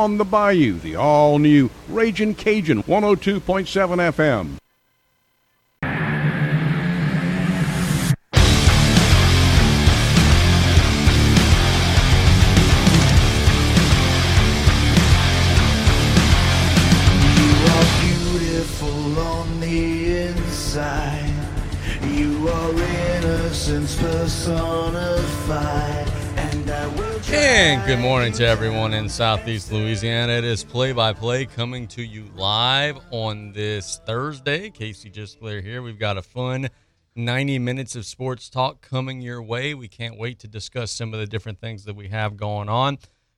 On the Bayou, the all new Raging Cajun 102.7 FM. You And good morning to everyone in Southeast Louisiana. It is play by play coming to you live on this Thursday. Casey Gisclair here. We've got a fun 90 minutes of sports talk coming your way. We can't wait to discuss some of the different things that we have going on.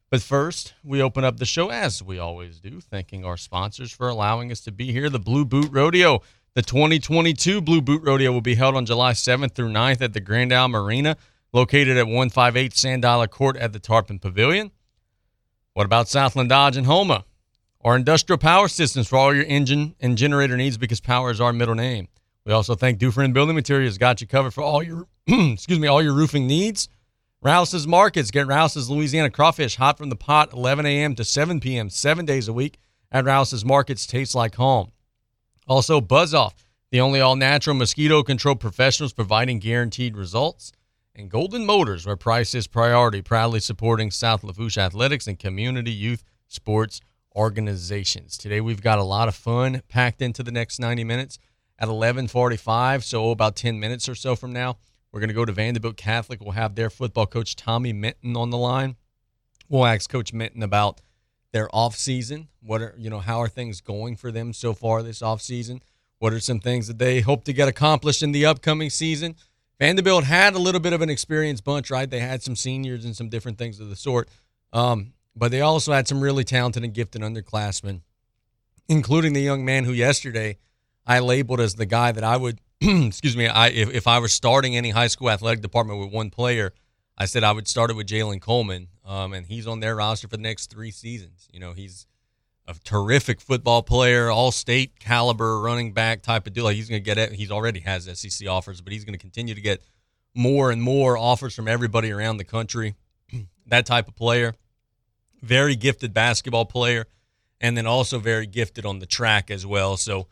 But first, we open up the show as we always do, thanking our sponsors for allowing us to be here. The Blue Boot Rodeo. The 2022 Blue Boot Rodeo will be held on July 7th through 9th at the Grand Isle Marina, located at 158 Sand Dollar Court at the Tarpon Pavilion. What about Southland Dodge and Houma? Our industrial power systems for all your engine and generator needs because power is our middle name. We also thank Dufresne Building Materials, got you covered for all your excuse me, all your roofing needs. Rouse's Markets. Get Rouse's Louisiana crawfish hot from the pot 11 a.m. to 7 p.m. seven days a week at Rouse's Markets. Tastes like home. Also, Buzz Off, the only all natural mosquito control professionals providing guaranteed results. And Golden Motors, where price is priority, proudly supporting South Lafourche athletics and community youth sports organizations. Today we've got a lot of fun packed into the next 90 minutes at 11:45, so about 10 minutes or so from now. We're going to go to Vandebilt Catholic. We'll have their football coach Tommy Minton on the line. We'll ask Coach Minton about their off season. What are you know how are things going for them so far this off season? What are some things that they hope to get accomplished in the upcoming season? Vandebilt had a little bit of an experienced bunch, right? They had some seniors and some different things of the sort, um, but they also had some really talented and gifted underclassmen, including the young man who yesterday I labeled as the guy that I would excuse me, I if, if I were starting any high school athletic department with one player, I said I would start it with Jalen Coleman, um, and he's on their roster for the next three seasons. You know, he's a terrific football player, all state caliber running back type of deal. Like he's going to get it. He's already has SEC offers, but he's going to continue to get more and more offers from everybody around the country. that type of player, very gifted basketball player, and then also very gifted on the track as well. So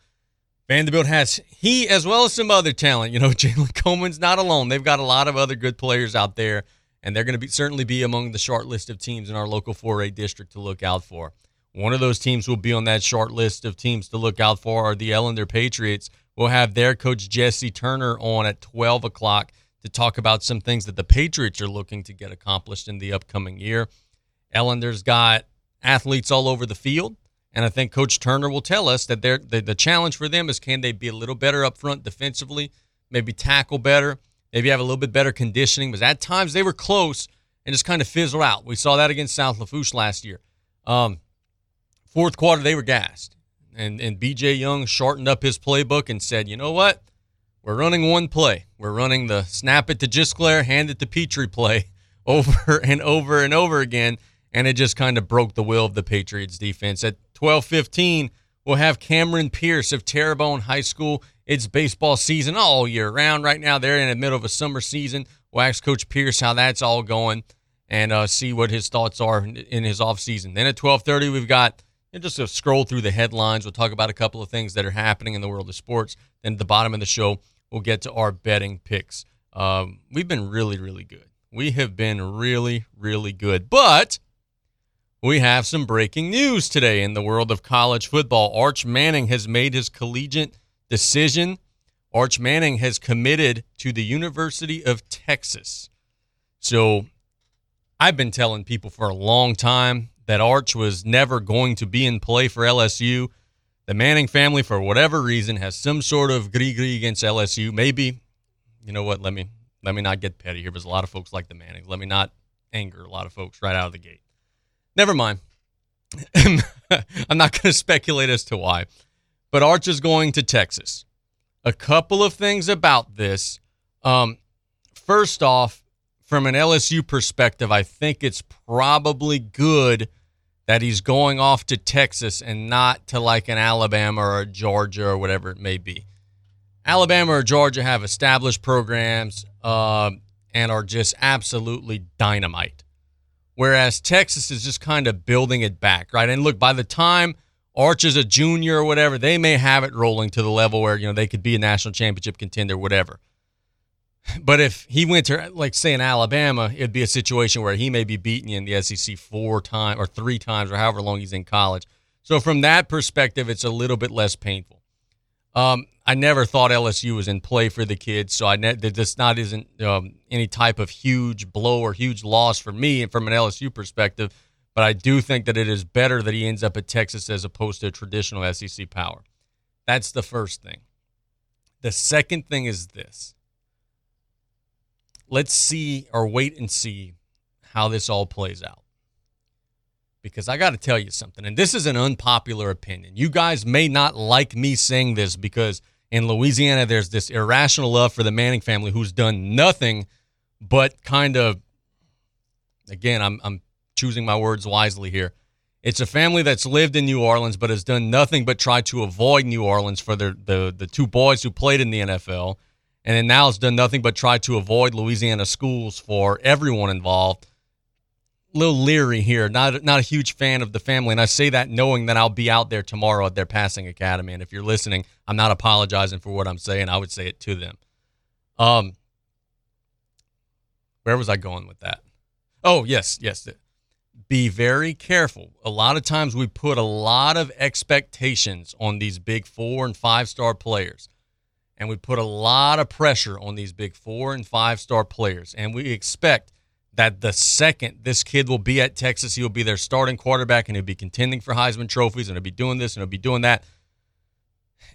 Vandebilt has he as well as some other talent. You know, Jalen Coleman's not alone. They've got a lot of other good players out there, and they're going to be certainly be among the short list of teams in our local 4A district to look out for. One of those teams will be on that short list of teams to look out for are the Ellender Patriots. We'll have their coach Jesse Turner on at 12 o'clock to talk about some things that the Patriots are looking to get accomplished in the upcoming year. Ellender's got athletes all over the field. And I think Coach Turner will tell us that the, the challenge for them is can they be a little better up front defensively, maybe tackle better, maybe have a little bit better conditioning. Because at times they were close and just kind of fizzled out. We saw that against South Lafourche last year. Um, fourth quarter, they were gassed. And, and BJ Young shortened up his playbook and said, you know what? We're running one play. We're running the snap it to Gisclair, hand it to Petrie play over and over and over again. And it just kind of broke the will of the Patriots defense. At 12:15, we'll have Cameron Pierce of Terrebonne High School. It's baseball season all year round right now. They're in the middle of a summer season. We'll ask Coach Pierce how that's all going and uh, see what his thoughts are in his off season. Then at 12:30, we've got just to scroll through the headlines. We'll talk about a couple of things that are happening in the world of sports. Then at the bottom of the show, we'll get to our betting picks. Um, we've been really, really good. We have been really, really good, but we have some breaking news today in the world of college football. Arch Manning has made his collegiate decision. Arch Manning has committed to the University of Texas. So I've been telling people for a long time that Arch was never going to be in play for LSU. The Manning family, for whatever reason, has some sort of gris-gris against LSU. Maybe, you know what? Let me let me not get petty here, because a lot of folks like the Mannings. Let me not anger a lot of folks right out of the gate. Never mind. I'm not going to speculate as to why. But Arch is going to Texas. A couple of things about this. Um, first off, from an LSU perspective, I think it's probably good that he's going off to Texas and not to like an Alabama or Georgia or whatever it may be. Alabama or Georgia have established programs uh, and are just absolutely dynamite whereas Texas is just kind of building it back, right? And look, by the time Arch is a junior or whatever, they may have it rolling to the level where, you know, they could be a national championship contender, whatever. But if he went to, like, say, in Alabama, it'd be a situation where he may be beating you in the SEC four times or three times or however long he's in college. So, from that perspective, it's a little bit less painful. Um, I never thought LSU was in play for the kids, so I ne- this not isn't um, any type of huge blow or huge loss for me and from an LSU perspective. But I do think that it is better that he ends up at Texas as opposed to a traditional SEC power. That's the first thing. The second thing is this let's see or wait and see how this all plays out. Because I got to tell you something, and this is an unpopular opinion. You guys may not like me saying this because in Louisiana, there's this irrational love for the Manning family who's done nothing but kind of, again, I'm, I'm choosing my words wisely here. It's a family that's lived in New Orleans but has done nothing but try to avoid New Orleans for their, the, the two boys who played in the NFL and then now it's done nothing but try to avoid Louisiana schools for everyone involved. Little leery here, not not a huge fan of the family, and I say that knowing that I'll be out there tomorrow at their passing academy. And if you're listening, I'm not apologizing for what I'm saying. I would say it to them. Um, where was I going with that? Oh yes, yes. Be very careful. A lot of times we put a lot of expectations on these big four and five star players and we put a lot of pressure on these big four and five star players. And we expect that the second this kid will be at Texas, he will be their starting quarterback and he'll be contending for Heisman trophies and he'll be doing this and he'll be doing that.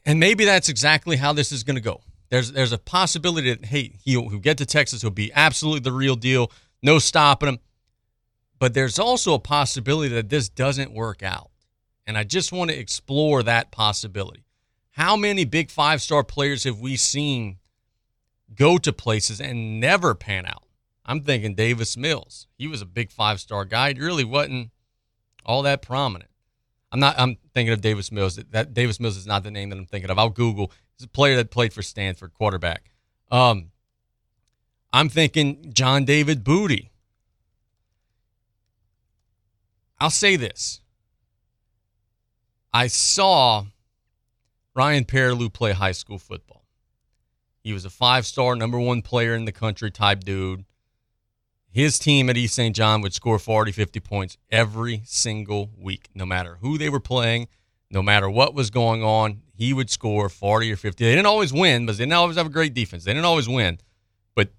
And maybe that's exactly how this is going to go. There's there's a possibility that hey he'll, he'll get to Texas, he'll be absolutely the real deal, no stopping him. But there's also a possibility that this doesn't work out, and I just want to explore that possibility. How many big five star players have we seen go to places and never pan out? I'm thinking Davis Mills. He was a big five star guy. He really wasn't all that prominent. I'm not. I'm thinking of Davis Mills. That Davis Mills is not the name that I'm thinking of. I'll Google. He's a player that played for Stanford, quarterback. Um, I'm thinking John David Booty. I'll say this. I saw Ryan Perrilloux play high school football. He was a five star, number one player in the country type dude. His team at East St. John would score 40, 50 points every single week, no matter who they were playing, no matter what was going on. He would score 40 or 50. They didn't always win, but they didn't always have a great defense. They didn't always win, but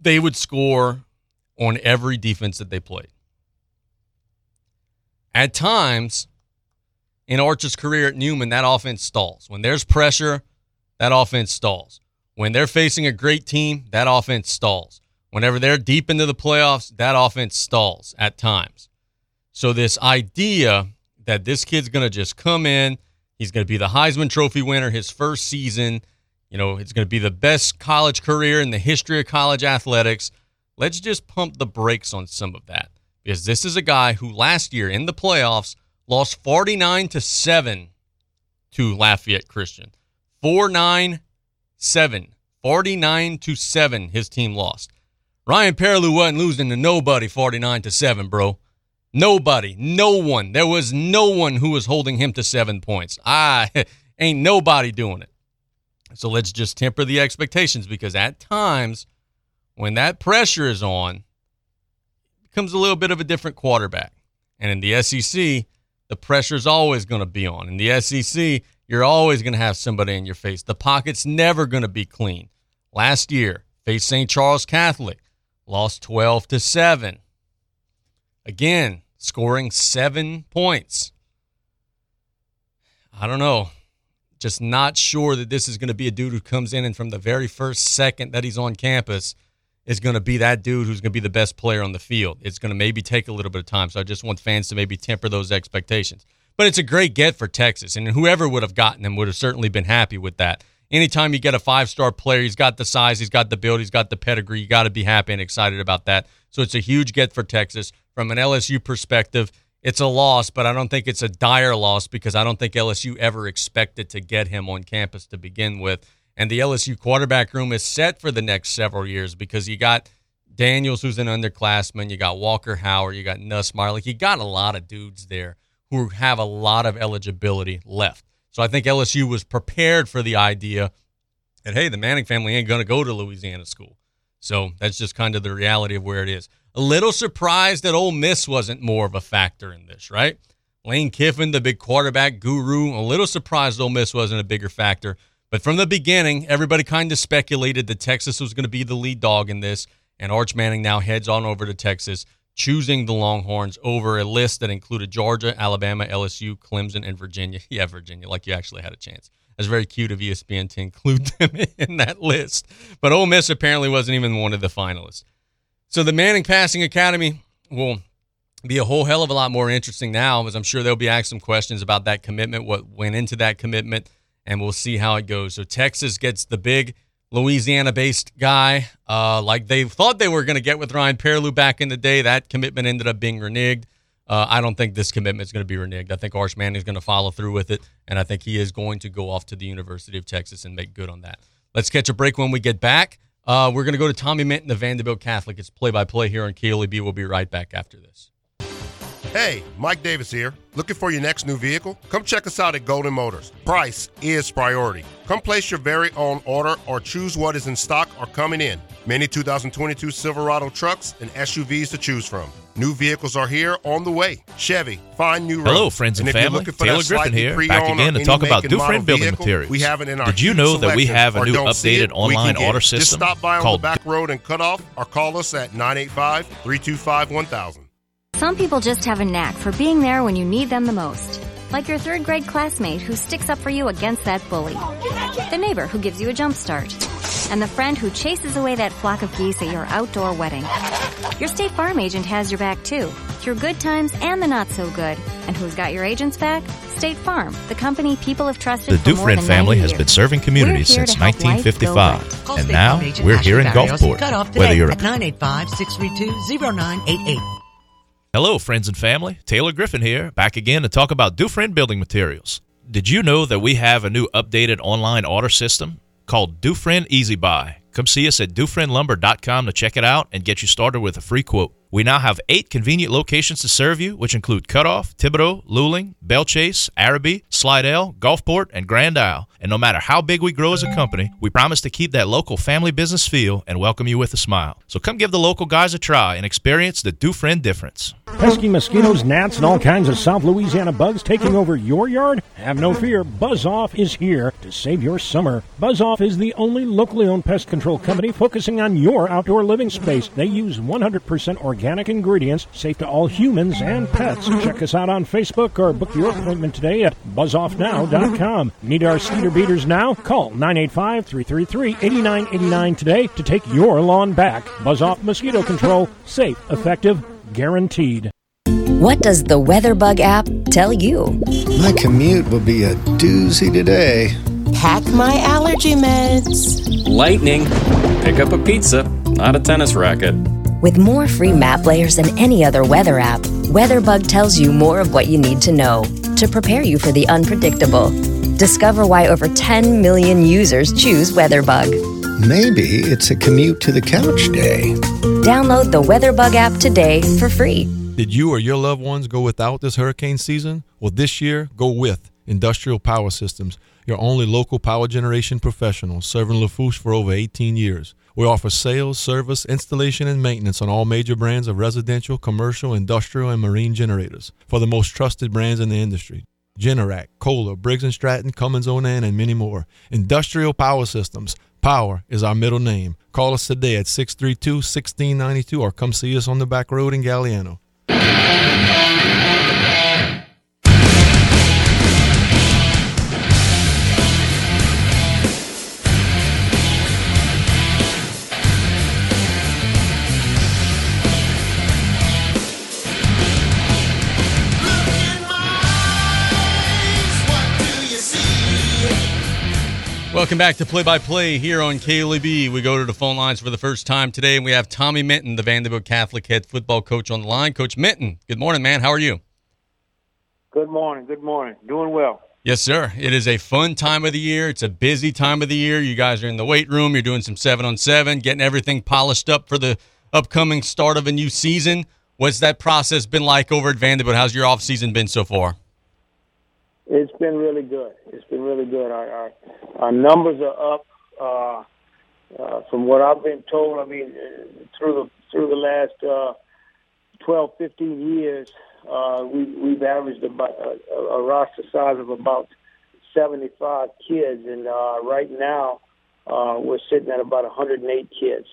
they would score on every defense that they played. At times, in Archer's career at Newman, that offense stalls. When there's pressure, that offense stalls. When they're facing a great team, that offense stalls. Whenever they're deep into the playoffs, that offense stalls at times. So, this idea that this kid's going to just come in, he's going to be the Heisman Trophy winner his first season, you know, it's going to be the best college career in the history of college athletics. Let's just pump the brakes on some of that because this is a guy who last year in the playoffs lost 49 to 7 to Lafayette Christian. 4 9 7. 49 to 7 his team lost. Ryan Perrilloux wasn't losing to nobody 49 to 7, bro. Nobody, no one. There was no one who was holding him to 7 points. I ah, ain't nobody doing it. So let's just temper the expectations because at times when that pressure is on, becomes a little bit of a different quarterback. And in the SEC, the pressure's always going to be on. In the SEC, you're always going to have somebody in your face. The pocket's never going to be clean. Last year, faced St. Charles Catholic, lost 12 to 7. Again, scoring 7 points. I don't know. Just not sure that this is going to be a dude who comes in and from the very first second that he's on campus is going to be that dude who's going to be the best player on the field. It's going to maybe take a little bit of time. So I just want fans to maybe temper those expectations. But it's a great get for Texas, and whoever would have gotten him would have certainly been happy with that. Anytime you get a five star player, he's got the size, he's got the build, he's got the pedigree. You got to be happy and excited about that. So it's a huge get for Texas. From an LSU perspective, it's a loss, but I don't think it's a dire loss because I don't think LSU ever expected to get him on campus to begin with and the LSU quarterback room is set for the next several years because you got Daniels, who's an underclassman. You got Walker Howard. You got Nussmeier. Like you got a lot of dudes there who have a lot of eligibility left. So I think LSU was prepared for the idea that hey, the Manning family ain't going to go to Louisiana school. So that's just kind of the reality of where it is. A little surprised that Ole Miss wasn't more of a factor in this, right? Lane Kiffin, the big quarterback guru, a little surprised Ole Miss wasn't a bigger factor. But from the beginning, everybody kind of speculated that Texas was going to be the lead dog in this, and Arch Manning now heads on over to Texas, choosing the Longhorns over a list that included Georgia, Alabama, LSU, Clemson, and Virginia. Yeah, Virginia, like you actually had a chance. That's very cute of ESPN to include them in that list. But Ole Miss apparently wasn't even one of the finalists. So the Manning Passing Academy will be a whole hell of a lot more interesting now, as I'm sure they'll be asked some questions about that commitment, what went into that commitment, and we'll see how it goes. So Texas gets the big Louisiana-based guy, uh, like they thought they were going to get with Ryan Perrilloux back in the day. That commitment ended up being reneged. Uh, I don't think this commitment is going to be reneged. I think Arch Manning is going to follow through with it, and I think he is going to go off to the University of Texas and make good on that. Let's catch a break when we get back. Uh, we're going to go to Tommy Minton, the Vandebilt Catholic. It's play by play here on KLEB. We'll be right back after this. Hey, Mike Davis here. Looking for your next new vehicle? Come check us out at Golden Motors. Price is priority. Come place your very own order or choose what is in stock or coming in. Many 2022 Silverado trucks and SUVs to choose from. New vehicles are here on the way. Chevy, find new roads. Hello, friends and, you're family. Taylor Griffin here, back again to talk about and model Dufresne Building vehicle, Materials. We have it in our Did you know that we have a new updated it, online order it. Just system stop by on called the back road and cut off or call us at 985 325 1000. Some people just have a knack for being there when you need them the most. Like your third grade classmate who sticks up for you against that bully. The neighbor who gives you a jump start. And the friend who chases away that flock of geese at your outdoor wedding. Your State Farm agent has your back too, through good times and the not so good. And who's got your agent's back? State Farm, the company people have trusted The for more Dufresne than family 90 has years. been serving communities We're here since to help life go 1955. right. Call And State now Farm agent we're Ashley here in Gulfport. Cut off Whether today you're at 985-632-0988. Hello, friends and family. Taylor Griffin here, back again to talk about Dufresne Building Materials. Did you know that we have a new updated online order system called Dufresne Easy Buy? Come see us at DufresneLumber.com to check it out and get you started with a free quote. We now have eight convenient locations to serve you, which include Cutoff, Thibodaux, Luling, Bellchase, Arabi, Slidell, Gulfport, and Grand Isle. And no matter how big we grow as a company, we promise to keep that local family business feel and welcome you with a smile. So come give the local guys a try and experience the Dufresne difference. Pesky mosquitoes, gnats, and all kinds of South Louisiana bugs taking over your yard? Have no fear, Buzz Off is here to save your summer. Buzz Off is the only locally owned pest control company focusing on your outdoor living space. They use 100% organic ingredients, safe to all humans and pets. Check us out on Facebook or book your appointment today at buzzoffnow.com. Need our cedar beaters now? Call 985-333-8989 today to take your lawn back. Buzz Off Mosquito Control, safe, effective, guaranteed. What does the WeatherBug app tell you? My commute will be a doozy today. Pack my allergy meds. Lightning. Pick up a pizza, not a tennis racket. With more free map layers than any other weather app, WeatherBug tells you more of what you need to know to prepare you for the unpredictable. Discover why over 10 million users choose WeatherBug. Maybe it's a commute to the couch day. Download the WeatherBug app today for free. Did you or your loved ones go without this hurricane season? Well, this year, go with Industrial Power Systems, your only local power generation professional, serving Lafourche for over 18 years. We offer sales, service, installation, and maintenance on all major brands of residential, commercial, industrial, and marine generators for the most trusted brands in the industry. Generac, Kohler, Briggs & Stratton, Cummins Onan, and many more. Industrial Power Systems. Power is our middle name. Call us today at 632-1692 or come see us on the back road in Galliano. Welcome back to Play by Play here on KLEB. We go to the phone lines for the first time today, and we have Tommy Minton, the Vandebilt Catholic head football coach, on the line. Coach Minton, good morning, man. How are you? Good morning. Good morning. Doing well. Yes, sir. It is a fun time of the year. It's a busy time of the year. You guys are in the weight room. You're doing some seven on seven, getting everything polished up for the upcoming start of a new season. What's that process been like over at Vandebilt? How's your off season been so far? It's been really good. It's been really good. Our our, our numbers are up. Uh, uh, from what I've been told, I mean, uh, through the through the last uh, 12, 15 years, uh, we, we've averaged about a, a roster size of about 75 kids, and uh, right now uh, we're sitting at about 108 kids.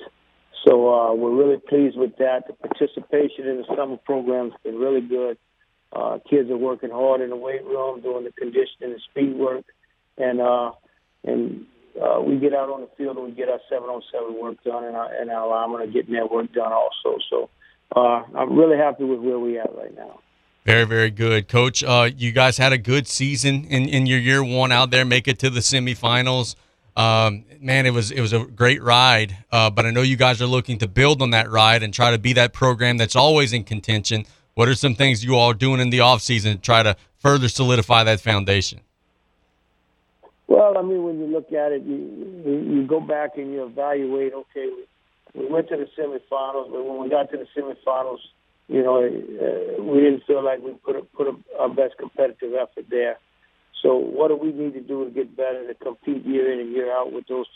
So uh, we're really pleased with that. The participation in the summer program has been really good. Uh, kids are working hard in the weight room, doing the conditioning and speed work, and uh, and uh, we get out on the field and we get our seven on seven work done, and our and our linemen are getting work done also. So uh, I'm really happy with where we at right now. Very, very good, Coach. Uh, you guys had a good season in, in your year one out there. Make it to the semifinals. Um, man, it was it was a great ride. Uh, but I know you guys are looking to build on that ride and try to be that program that's always in contention. What are some things you all are doing in the off season to try to further solidify that foundation? Well, I mean, when you look at it, you you go back and you evaluate. Okay, we went to the semifinals, but when we got to the semifinals, you know, uh, we didn't feel like we put a, put a, our best competitive effort there. So, what do we need to do to get better to compete year in and year out with those,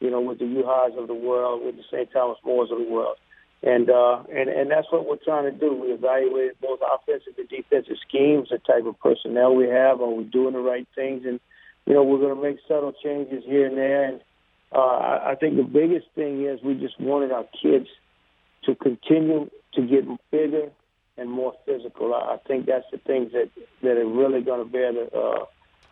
you know, with the U-Highs of the world, with the St. Thomas Moores of the world? And uh, and and that's what we're trying to do. We evaluate both offensive and defensive schemes, the type of personnel we have, are we doing the right things, and you know we're going to make subtle changes here and there. And uh, I, I think the biggest thing is we just wanted our kids to continue to get bigger and more physical. I, I think that's the things that that are really going to bear the uh,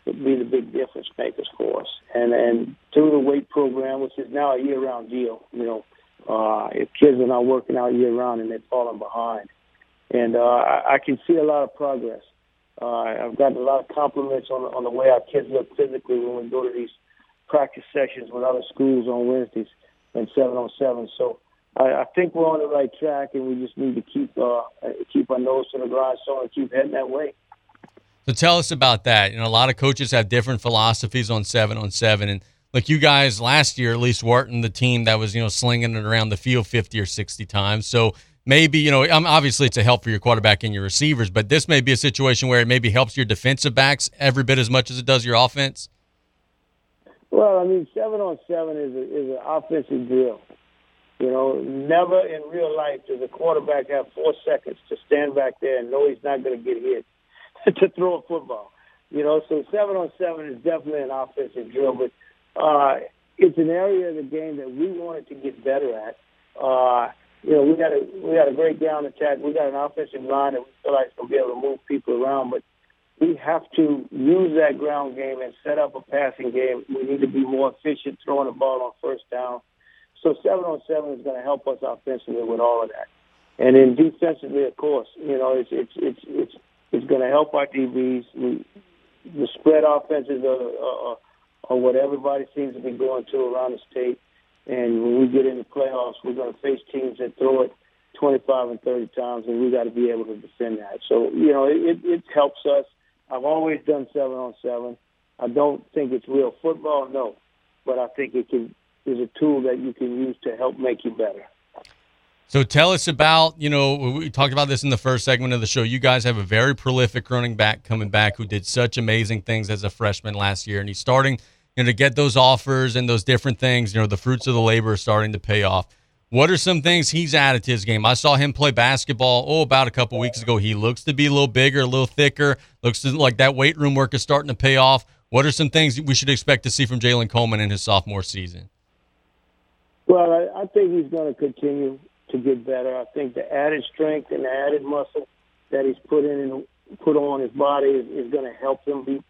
be the big difference makers for us. And and through the weight program, which is now a year-round deal, you know uh, if kids are not working out year round and they're falling behind. And uh, I, I can see a lot of progress. Uh, I've gotten a lot of compliments on on the way our kids look physically when we go to these practice sessions with other schools on Wednesdays and seven on seven. So I, I think we're on the right track, and we just need to keep uh, keep our nose to the grindstone and keep heading that way. So tell us about that. You know, a lot of coaches have different philosophies on seven on seven, and like you guys last year, at least weren't the team that was you know slinging it around the field fifty or sixty times. So maybe you know um, obviously it's a help for your quarterback and your receivers, but this may be a situation where it maybe helps your defensive backs every bit as much as it does your offense. Well, I mean, seven on seven is a, is an offensive drill. You know, never in real life does a quarterback have four seconds to stand back there and know he's not going to get hit to throw a football. You know, so seven on seven is definitely an offensive drill, but uh, it's an area of the game that we wanted to get better at. Uh, you know, we got a we got a great ground attack. We got an offensive line that we feel like to be able to move people around, but we have to use that ground game and set up a passing game. We need to be more efficient throwing the ball on first down. So seven on seven is going to help us offensively with all of that. And then defensively, of course, you know, it's it's it's it's it's going to help our DBs. We, the spread offenses are, are, or what everybody seems to be going to around the state. And when we get in the playoffs, we're going to face teams that throw it 25 and 30 times, and we got to be able to defend that. So, you know, it, it helps us. I've always done seven on seven. I don't think it's real football, no, but I think it can is a tool that you can use to help make you better. So tell us about, you know, we talked about this in the first segment of the show. You guys have a very prolific running back coming back who did such amazing things as a freshman last year, and he's starting – you know, to get those offers and those different things, you know, the fruits of the labor are starting to pay off. What are some things he's added to his game? I saw him play basketball, oh, about a couple weeks ago. He looks to be a little bigger, a little thicker, looks like that weight room work is starting to pay off. What are some things we should expect to see from Jalen Coleman in his sophomore season? Well, I, I think he's going to continue to get better. I think the added strength and the added muscle that he's put in and put on his body is, is going to help him be,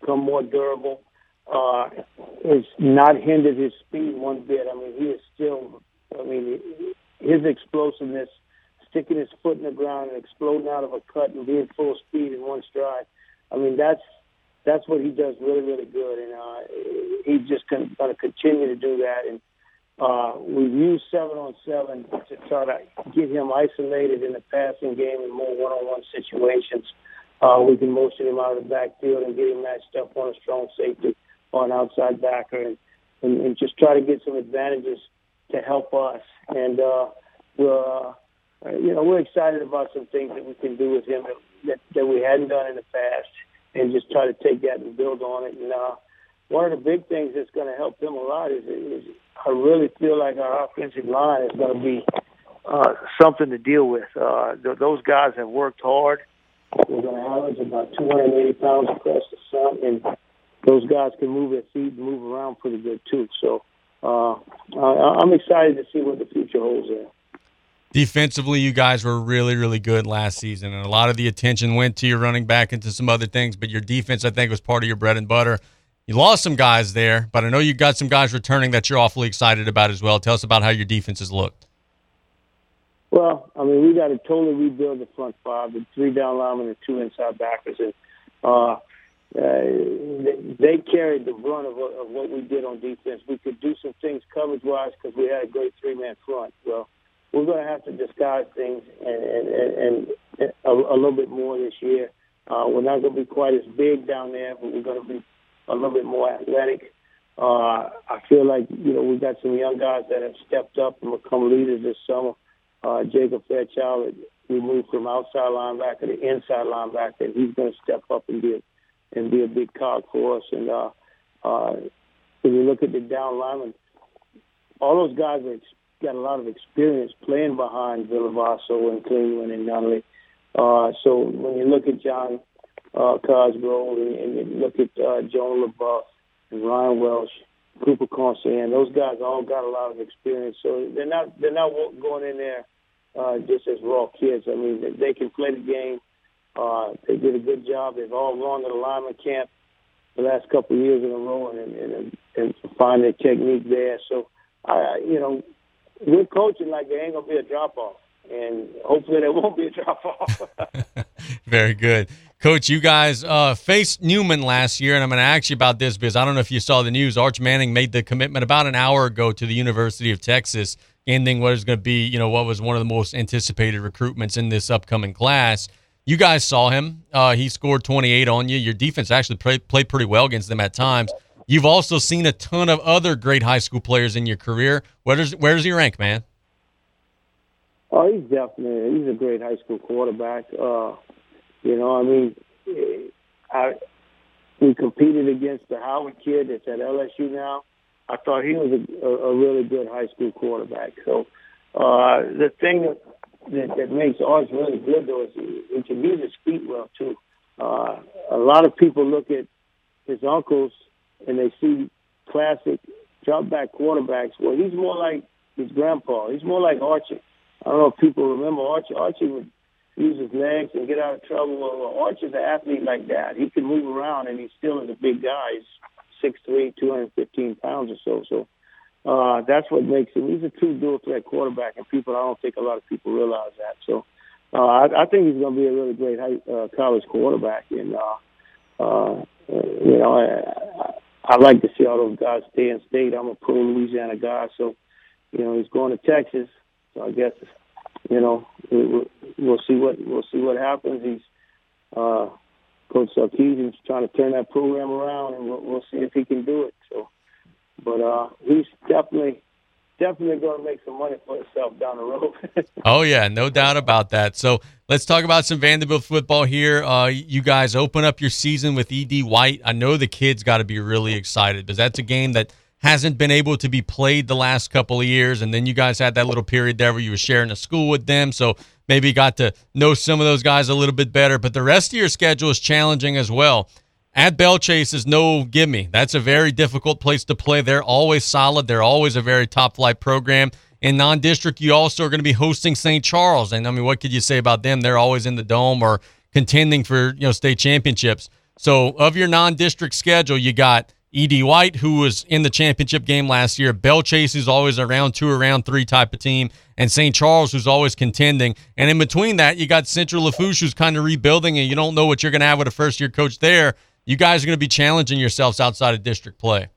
become more durable uh, has not hindered his speed one bit. I mean, he is still, I mean, his explosiveness, sticking his foot in the ground and exploding out of a cut and being full speed in one stride. I mean, that's that's what he does really, really good, and uh, he's just going to continue to do that. And uh, we've used seven on seven to try to get him isolated in the passing game in more one-on-one situations. Uh, we can motion him out of the backfield and get him matched up on a strong safety or an outside backer and, and, and just try to get some advantages to help us. And, uh, we're, uh, you know, we're excited about some things that we can do with him that, that we hadn't done in the past, and just try to take that and build on it. And uh, one of the big things that's going to help him a lot is, is I really feel like our offensive line is going to be uh, something to deal with. Uh, th- those guys have worked hard. They're going to average about 280 pounds across the front, and those guys can move their feet and move around pretty good too. So uh, I, I'm excited to see what the future holds there. Defensively, you guys were really, really good last season, and a lot of the attention went to your running back into some other things. But your defense, I think, was part of your bread and butter. You lost some guys there, but I know you got some guys returning that you're awfully excited about as well. Tell us about how your defense has looked. Well, I mean, we got to totally rebuild the front five, the three down linemen and two inside backers, and uh, uh, they carried the brunt of, of what we did on defense. We could do some things coverage wise because we had a great three man front. Well, we're going to have to disguise things and, and, and, and a, a little bit more this year. Uh, we're not going to be quite as big down there, but we're going to be a little bit more athletic. Uh, I feel like you know we've got some young guys that have stepped up and become leaders this summer. Uh, Jacob Fairchild, we moved from outside linebacker to inside linebacker, and he's going to step up and be a, and be a big cog for us. And uh, uh, when you look at the down linemen, all those guys ex- got a lot of experience playing behind Villavasso and Cleveland and Nunley. Uh, so when you look at John uh, Cosgrove and, and you look at uh, Joan LaBeouf and Ryan Welsh, Cooper Consan, those guys all got a lot of experience. So they're not they're not going in there uh, just as raw kids. I mean, they, they can play the game. Uh, they did a good job. They've all gone to the lineman camp the last couple of years in a row and and, and, and find their technique there. So I, you know, we're coaching like there ain't gonna be a drop off, and hopefully there won't be a drop off. Very good. Coach, you guys uh, faced Newman last year, and I'm going to ask you about this because I don't know if you saw the news. Arch Manning made the commitment about an hour ago to the University of Texas, ending what is going to be, you know, what was one of the most anticipated recruitments in this upcoming class. You guys saw him. Uh, he scored 28 on you. Your defense actually played, played pretty well against them at times. You've also seen a ton of other great high school players in your career. Where does where does he rank, man? Oh, he's definitely he's a great high school quarterback. Uh, you know, I mean, I we competed against the Howard kid that's at LSU now. I thought he was a, a, really good high school quarterback. So uh, the thing that, that makes ours really good though is he can use his feet well too. Uh, a lot of people look at his uncles and they see classic drop back quarterbacks. Well, he's more like his grandpa. He's more like Archie. I don't know if people remember Archie. Archie would use his legs and get out of trouble. Well, Archie's an athlete like that. He can move around, and he still is a big guy. He's six three, two hundred fifteen pounds or so. So uh, that's what makes him. He's a true dual threat quarterback, and people. I don't think a lot of people realize that. So uh, I, I think he's going to be a really great high, uh, college quarterback, and uh, uh, you know, I, I, I like to see all those guys stay in state. I'm a pro Louisiana guy, so you know he's going to Texas. So I guess you know we, we- we'll see what we'll see what happens. He's uh, Coach Sarkisian's trying to turn that program around, and we'll, we'll see if he can do it. So, but uh, he's definitely definitely going to make some money for himself down the road. Oh yeah, no doubt about that. So let's talk about some Vandebilt football here. Uh, you guys open up your season with E.D. White. I know the kids got to be really excited because that's a game that hasn't been able to be played the last couple of years. And then you guys had that little period there where you were sharing a school with them, so maybe got to know some of those guys a little bit better. But the rest of your schedule is challenging as well. At Belle Chasse is no gimme. That's a very difficult place to play. They're always solid. They're always a very top flight program. In non-district, you also are going to be hosting St. Charles, and I mean, what could you say about them? They're always in the dome or contending for you know state championships. So, of your non-district schedule, you got E.D. White, who was in the championship game last year. Belle Chasse, who's always a round two or round three type of team, and St. Charles, who's always contending. And in between that, you got Central Lafourche, who's kind of rebuilding, and you don't know what you're going to have with a first-year coach there. You guys are going to be challenging yourselves outside of district play.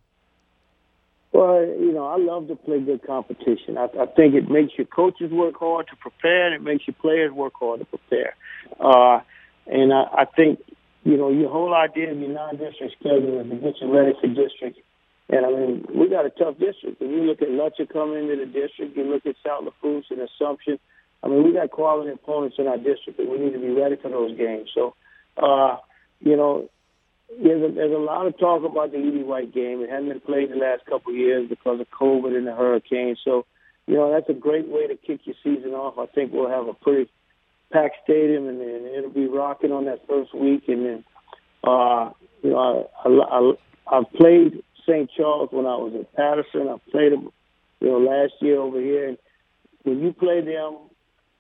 Well, you know, I love to play good competition. I, I think it makes your coaches work hard to prepare, and it makes your players work hard to prepare. Uh, and I, I think, you know, your whole idea of your non-district schedule is to get you ready for district And I mean, we got a tough district. If you look at Lutcher coming into the district, you look at South Lafourche and Assumption. I mean, we got quality opponents in our district, and we need to be ready for those games. So, uh, you know, there's a, there's a lot of talk about the E.D. White game. It hasn't been played the last couple of years because of COVID and the hurricane. So, you know, that's a great way to kick your season off. I think we'll have a pretty packed stadium, and, and it'll be rocking on that first week. And then, uh, you know, I, I, I, I've played St. Charles when I was at Patterson. I played them, you know, last year over here. And when you play them,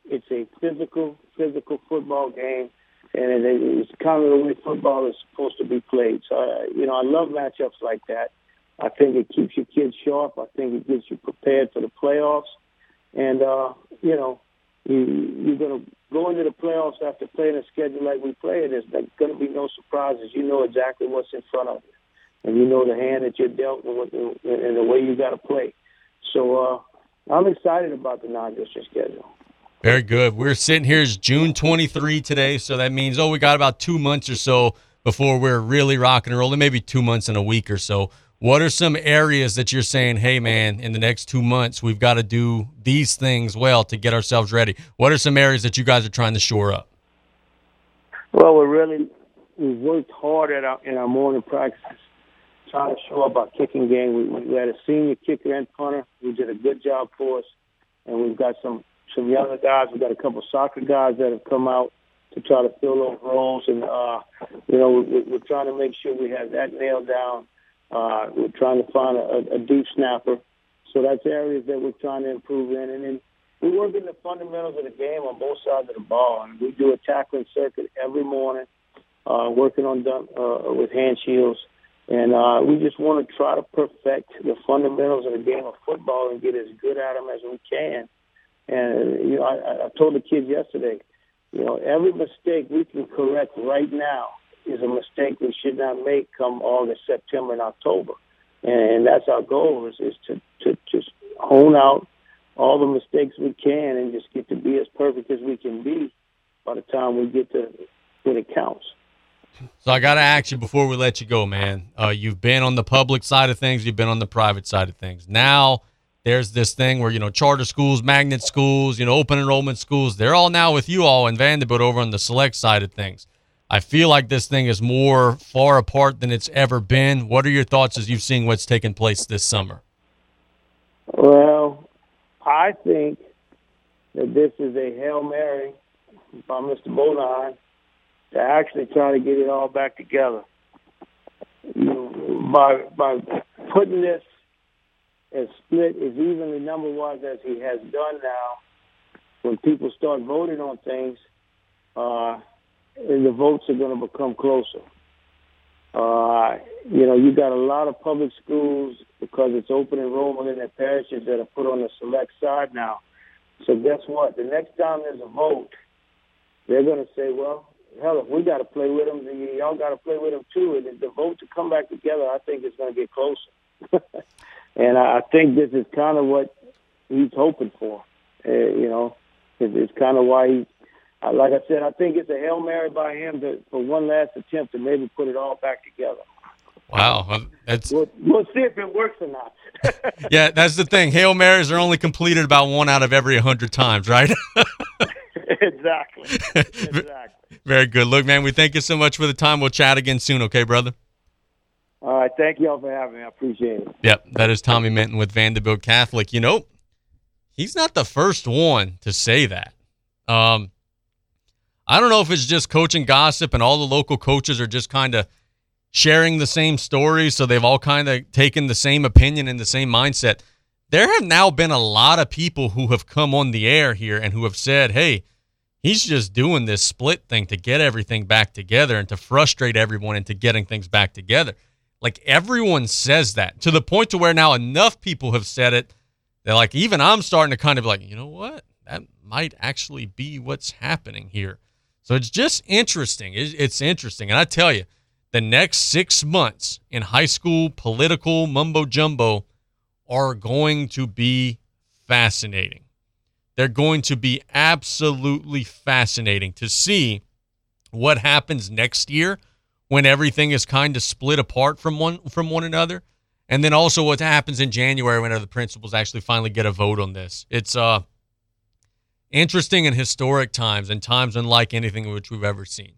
it's a physical, physical football game, and it, it's kind of the way football is supposed to be played. So, uh, you know, I love matchups like that. I think it keeps your kids sharp. I think it gets you prepared for the playoffs. And, uh, you know, you, you're going to go into the playoffs after playing a schedule like we play, there's going to be no surprises. You know exactly what's in front of you, and you know the hand that you're dealt and, what and the way you got to play. So uh, I'm excited about the non-district schedule. Very good. We're sitting here is June 23 today, so that means oh we got about two months or so before we're really rocking and rolling. Maybe two months and a week or so. What are some areas that you're saying, hey man, in the next two months we've got to do these things well to get ourselves ready? What are some areas that you guys are trying to shore up? Well, we're really we've worked hard at our in our morning practices, trying to show up our kicking game. We, we had a senior kicker and punter who did a good job for us, and we've got some some younger guys. We've got a couple soccer guys that have come out to try to fill those roles, and uh, you know we, we're trying to make sure we have that nailed down. Uh, we're trying to find a, a deep snapper, so that's areas that we're trying to improve in, and then we work in the fundamentals of the game on both sides of the ball, and we do a tackling circuit every morning, uh, working on uh, with hand shields. And uh, we just want to try to perfect the fundamentals of the game of football and get as good at them as we can. And you know, I, I told the kids yesterday, you know, every mistake we can correct right now is a mistake we should not make come August, September, and October. And that's our goal is, is to, to just hone out all the mistakes we can and just get to be as perfect as we can be by the time we get to when it counts. So I got to ask you before we let you go, man. Uh, you've been on the public side of things, you've been on the private side of things. Now there's this thing where you know charter schools, magnet schools, you know open enrollment schools, they're all now with you all in Vandebilt over on the select side of things. I feel like this thing is more far apart than it's ever been. What are your thoughts as you've seen what's taken place this summer? Well, I think that this is a hail mary by Mr. Bonine to actually try to get it all back together. By by putting this as split as evenly number wise as he has done now, when people start voting on things, uh, the votes are going to become closer. Uh, you know, you got a lot of public schools because it's open enrollment in their parishes that are put on the select side now. So guess what? The next time there's a vote, they're going to say, well, hell, if we got to play with them, then y'all got to play with them too. And the vote to come back together, I think it's going to get closer. And I think this is kind of what he's hoping for. Uh, you know, it's, it's kind of why he, uh, like I said, I think it's a hail mary by him to, for one last attempt to maybe put it all back together. Wow, that's. We'll, we'll see if it works or not. yeah, that's the thing. Hail marys are only completed about one out of every hundred times, right? exactly. Exactly. Very good. Look, man, we thank you so much for the time. We'll chat again soon, okay, brother? All right. Thank you all for having me. I appreciate it. Yep. That is Tommy Minton with Vandebilt Catholic. You know, he's not the first one to say that. Um, I don't know if it's just coaching gossip and all the local coaches are just kind of sharing the same story. So they've all kind of taken the same opinion and the same mindset. There have now been a lot of people who have come on the air here and who have said, hey, he's just doing this split thing to get everything back together and to frustrate everyone into getting things back together. Like everyone says that to the point to where now enough people have said it. They're like, even I'm starting to kind of be like, you know what? That might actually be what's happening here. So it's just interesting. It's interesting. And I tell you, the next six months in high school political mumbo jumbo are going to be fascinating. They're going to be absolutely fascinating to see what happens next year when everything is kind of split apart from one from one another And then also what happens in January when the principals actually finally get a vote on this. It's uh interesting and historic times and times unlike anything which we've ever seen.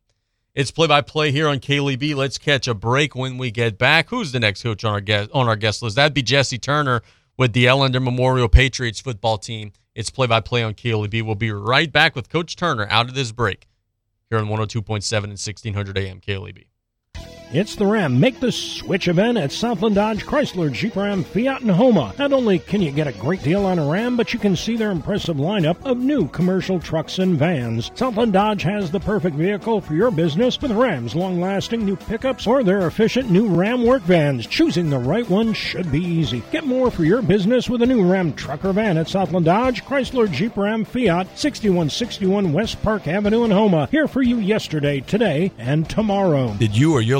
It's play by play here on KLEB. Let's catch a break when we get back. Who's the next coach on our guest on our guest list? That'd be Jesse Turner with the Ellender Memorial Patriots football team. It's play by play on KLEB. We'll be right back with Coach Turner out of this break here on 102.7 and 1600 AM KLEB. It's the Ram Make the Switch event at Southland Dodge Chrysler Jeep Ram Fiat and Houma. Not only can you get a great deal on a Ram, but you can see their impressive lineup of new commercial trucks and vans. Southland Dodge has the perfect vehicle for your business with Ram's long-lasting new pickups or their efficient new Ram work vans. Choosing the right one should be easy. Get more for your business with a new Ram truck or van at Southland Dodge Chrysler Jeep Ram Fiat 6161 West Park Avenue in Houma. Here for you yesterday, today, and tomorrow. Did you or your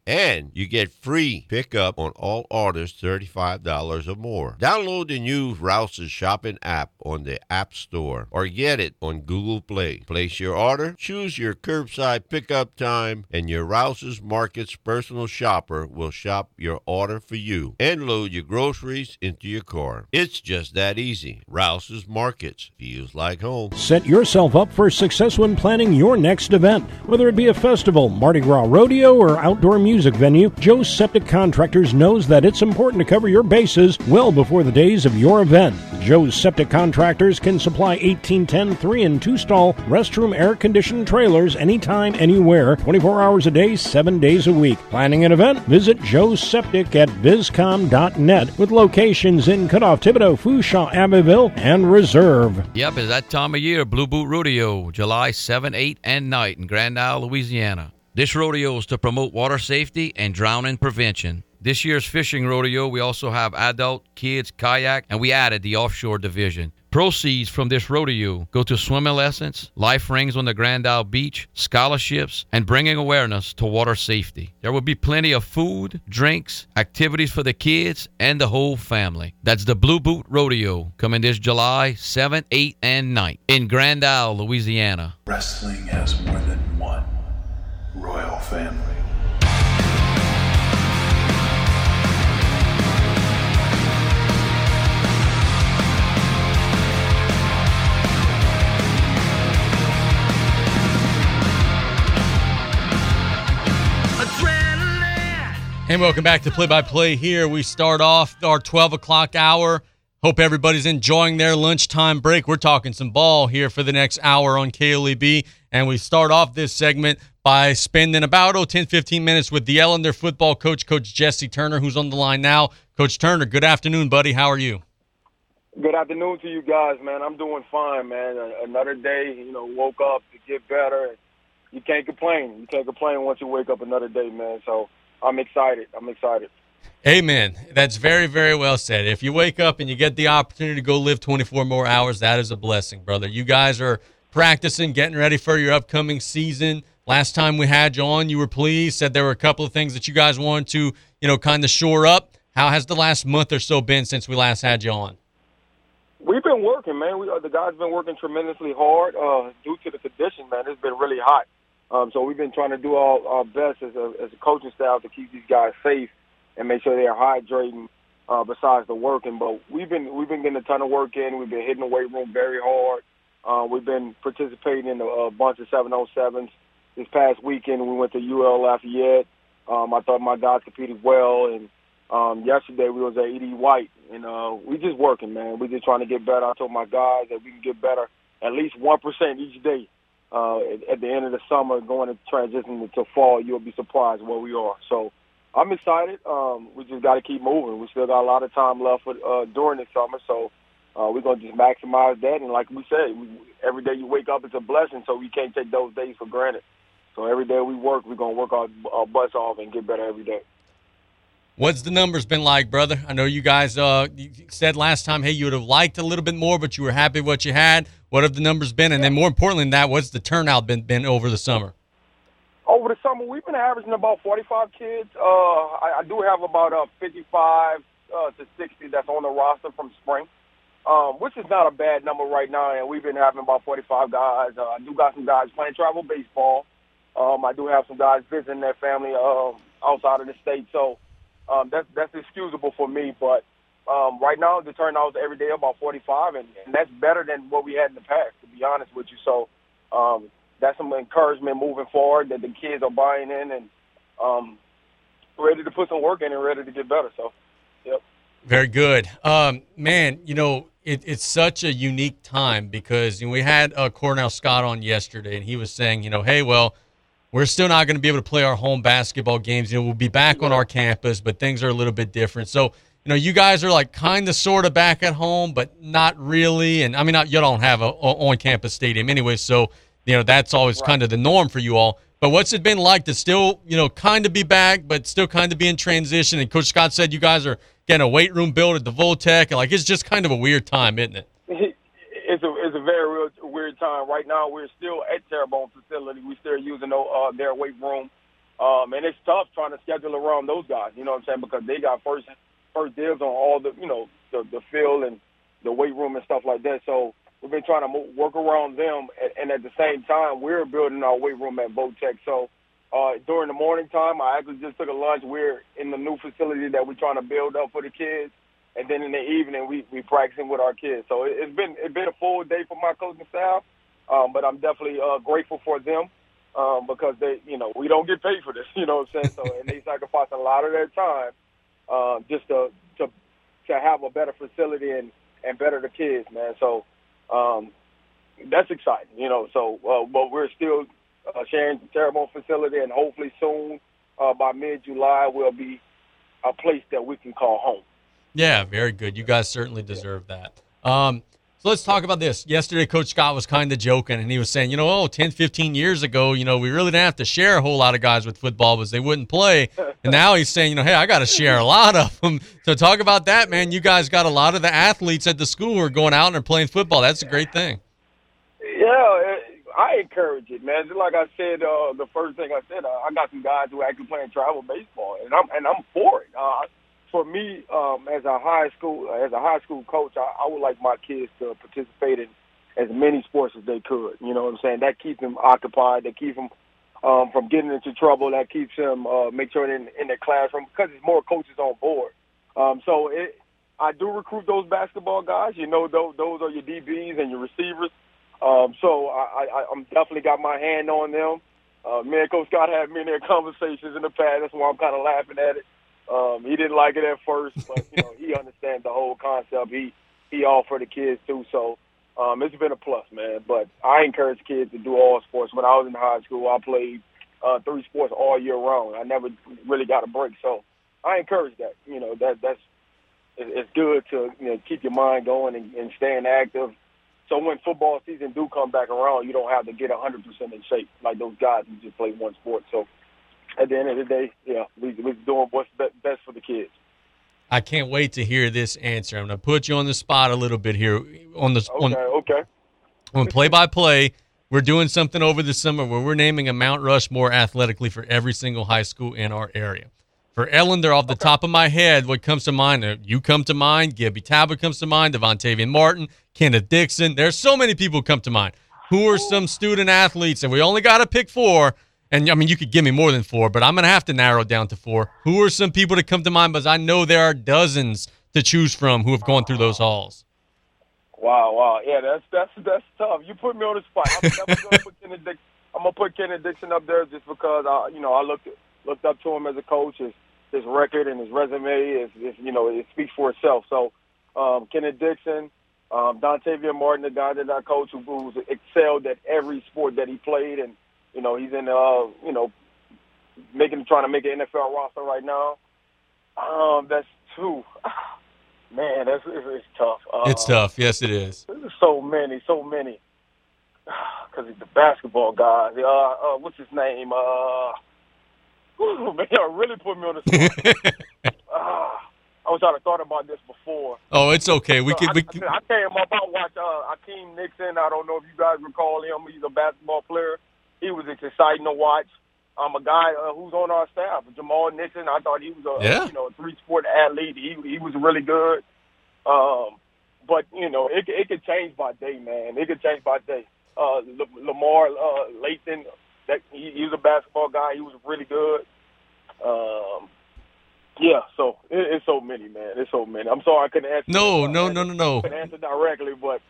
And you get free pickup on all orders $35 or more. Download the new Rouse's shopping app on the App Store or get it on Google Play. Place your order, choose your curbside pickup time, and your Rouse's Markets personal shopper will shop your order for you and load your groceries into your car. It's just that easy. Rouse's Markets feels like home. Set yourself up for success when planning your next event. Whether it be a festival, Mardi Gras rodeo, or outdoor music venue, Joe's Septic Contractors knows that it's important to cover your bases well before the days of your event. Joe's Septic Contractors can supply 1810 3 and 2 stall restroom air conditioned trailers anytime, anywhere, 24 hours a day, 7 days a week. Planning an event? Visit Joe's Septic at viscom.net with locations in Cutoff, Thibodaux, Fourchon, Abbeville, and Reserve. Yep, it's that time of year, Blue Boot Rodeo, July 7, 8, and night in Grand Isle, Louisiana. This rodeo is to promote water safety and drowning prevention. This year's fishing rodeo, we also have adult, kids, kayak, and we added the offshore division. Proceeds from this rodeo go to swimming lessons, life rings on the Grand Isle Beach, scholarships, and bringing awareness to water safety. There will be plenty of food, drinks, activities for the kids and the whole family. That's the Blue Boot Rodeo coming this July 7, 8, and 9 in Grand Isle, Louisiana. Wrestling has more than one royal family. And welcome back to Play by Play here. We start off our 12 o'clock hour. Hope everybody's enjoying their lunchtime break. We're talking some ball here for the next hour on KLEB. And we start off this segment by spending about oh, 10, 15 minutes with the Ellender football coach, Coach Jesse Turner, who's on the line now. Coach Turner, good afternoon, buddy. How are you? Good afternoon to you guys, man. I'm doing fine, man. Another day, you know, woke up to get better. You can't complain. You can't complain once you wake up another day, man. So I'm excited. I'm excited. Amen. That's very, very well said. If you wake up and you get the opportunity to go live 24 more hours, that is a blessing, brother. You guys are practicing, getting ready for your upcoming season. Last time we had you on, you were pleased, said there were a couple of things that you guys wanted to, you know, kind of shore up. How has the last month or so been since we last had you on? We've been working, man. We, uh, the guys been working tremendously hard uh, due to the condition, man. It's been really hot. Um, so we've been trying to do all our best as a, as a coaching staff to keep these guys safe and make sure they're hydrating. Uh, besides the working, but we've been we've been getting a ton of work in. We've been hitting the weight room very hard. Uh, we've been participating in a, a bunch of 707s. This past weekend, we went to UL Lafayette. Um, I thought my guys competed well, and um, yesterday we was at ED White, and uh, we just working, man. We just trying to get better. I told my guys that we can get better at least one percent each day. Uh, at, at the end of the summer, going to transition to fall, you'll be surprised where we are. So I'm excited. Um, we just got to keep moving. We still got a lot of time left for, uh, during the summer, so uh, we're gonna just maximize that. And like we said, we, every day you wake up is a blessing, so we can't take those days for granted. So every day we work, we're gonna work our, our butts off and get better every day. What's the numbers been like, brother? I know you guys uh, you said last time, hey, you would have liked a little bit more, but you were happy with what you had. What have the numbers been? And then more importantly than that, what's the turnout been been over the summer? Over the summer, we've been averaging about 45 kids. Uh, I, I do have about uh, 55 uh, to 60 that's on the roster from spring, um, which is not a bad number right now. And we've been having about 45 guys. Uh, I do got some guys playing travel baseball. Um, I do have some guys visiting their family uh, outside of the state. So um, that's that's excusable for me. But um, right now, the turnout every day about 45, and, and that's better than what we had in the past, to be honest with you. So um, that's some encouragement moving forward that the kids are buying in and um, ready to put some work in and ready to get better. So, yep. Very good, um, man. You know, it, it's such a unique time because you know, we had uh, Cornell Scott on yesterday, and he was saying, you know, hey, well we're still not going to be able to play our home basketball games. You know, we'll be back on our campus, but things are a little bit different. So, you know, you guys are like kind of sort of back at home, but not really. And I mean, you don't have a, a on campus stadium anyway, so you know that's always right. kind of the norm for you all. But what's it been like to still, you know, kind of be back, but still kind of be in transition? And Coach Scott said you guys are getting a weight room built at the Votech, and like it's just kind of a weird time, isn't it? It's a it's a very real weird time. Right now, we're still at Terrebonne facility. We're still using uh, their weight room, um, and it's tough trying to schedule around those guys. You know what I'm saying? Because they got first first dibs on all the you know the the field and the weight room and stuff like that. So we've been trying to move, work around them, and, and at the same time, we're building our weight room at Votech. So uh, during the morning time, I actually just took a lunch. We're in the new facility that we're trying to build up for the kids and then in the evening we we practicing with our kids. So it, it's been it's been a full day for my coaching staff, um, but I'm definitely uh, grateful for them um, because they you know we don't get paid for this, you know what I'm saying? So and they sacrifice a lot of their time uh, just to to to have a better facility and and better the kids, man. So um, that's exciting, you know. So uh, but we're still uh, sharing the Terrebonne facility, and hopefully soon uh, by mid July we'll be a place that we can call home. Yeah, very good. You guys certainly deserve that. Um, so let's talk about this. Yesterday, Coach Scott was kind of joking, and he was saying, you know, oh, 10, 15 years ago, you know, we really didn't have to share a whole lot of guys with football because they wouldn't play. And now he's saying, you know, hey, I got to share a lot of them. So talk about that, man. You guys got a lot of the athletes at the school who are going out and are playing football. That's a great thing. Yeah, I encourage it, man. Just like I said, uh, the first thing I said, uh, I got some guys who are actually playing travel baseball, and I'm and I'm for it. Uh, for me, um, as a high school as a high school coach, I, I would like my kids to participate in as many sports as they could. You know what I'm saying? That keeps them occupied. That keeps them um, from getting into trouble. That keeps them uh, make sure they're in, in their classroom because there's more coaches on board. Um, so it, I do recruit those basketball guys. You know, those those are your DBs and your receivers. Um, so I, I, I'm definitely got my hand on them. Uh, me and Coach Scott had many conversations in the past. That's why I'm kind of laughing at it. Um, he didn't like it at first, but you know he understands the whole concept. He he all for the kids too, so um, it's been a plus, man. But I encourage kids to do all sports. When I was in high school, I played uh, three sports all year round. I never really got a break, so I encourage that. You know that that's it's good to you know keep your mind going and, and staying active. So when football season do come back around, you don't have to get 100% in shape like those guys who just play one sport. So at the end of the day, yeah, we we doing what's best for the kids. I can't wait to hear this answer. I'm going to put you on the spot a little bit here on the okay, on, okay. On play by play, we're doing something over the summer where we're naming a Mount Rushmore athletically for every single high school in our area. For Ellender, off the okay. top of my head, what comes to mind? Uh, you come to mind. Gibby Talbot comes to mind. Devontavian Martin, Kenneth Dixon. There's so many people come to mind. Who are some student athletes? And we only got to pick four and I mean, you could give me more than four, but I'm going to have to narrow down to four. Who are some people to come to mind? Because I know there are dozens to choose from who have gone through those halls. Wow, wow, yeah, that's that's that's tough. You put me on the spot. I'm gonna put Kenny Dixon. I'm gonna put Kenny Dixon up there just because I, you know, I looked looked up to him as a coach. His his record and his resume is, is you know, it speaks for itself. So, um, Kenny Dixon, um, Dontavian Martin, the guy that I coach, who, who's excelled at every sport that he played, and you know, he's in, uh, you know, making trying to make an NFL roster right now. Um, that's two. Man, that's it's, it's tough. Uh, It's tough. Yes, it is. So many, so many. Because he's the basketball guy. Uh, uh, what's his name? Uh, whew, man, y'all really put me on the spot. uh, I wish I'd have thought about this before. Oh, it's okay. We So can. I, We can I came up. I watched uh, Akeem Nixon. I don't know if you guys recall him. He's a basketball player. He was exciting to watch. I'm a guy uh, who's on our staff, Jamal Nixon. I thought he was a Yeah. you know a three sport athlete. He he was really good. Um, but you know it it could change by day, man. It could change by day. Uh, L- Lamar uh, Lathan, that he, he was a basketball guy. He was really good. Um, yeah, so it, it's so many, man. It's so many. I'm sorry I couldn't answer. no, no, no, no, no. couldn't answer directly, but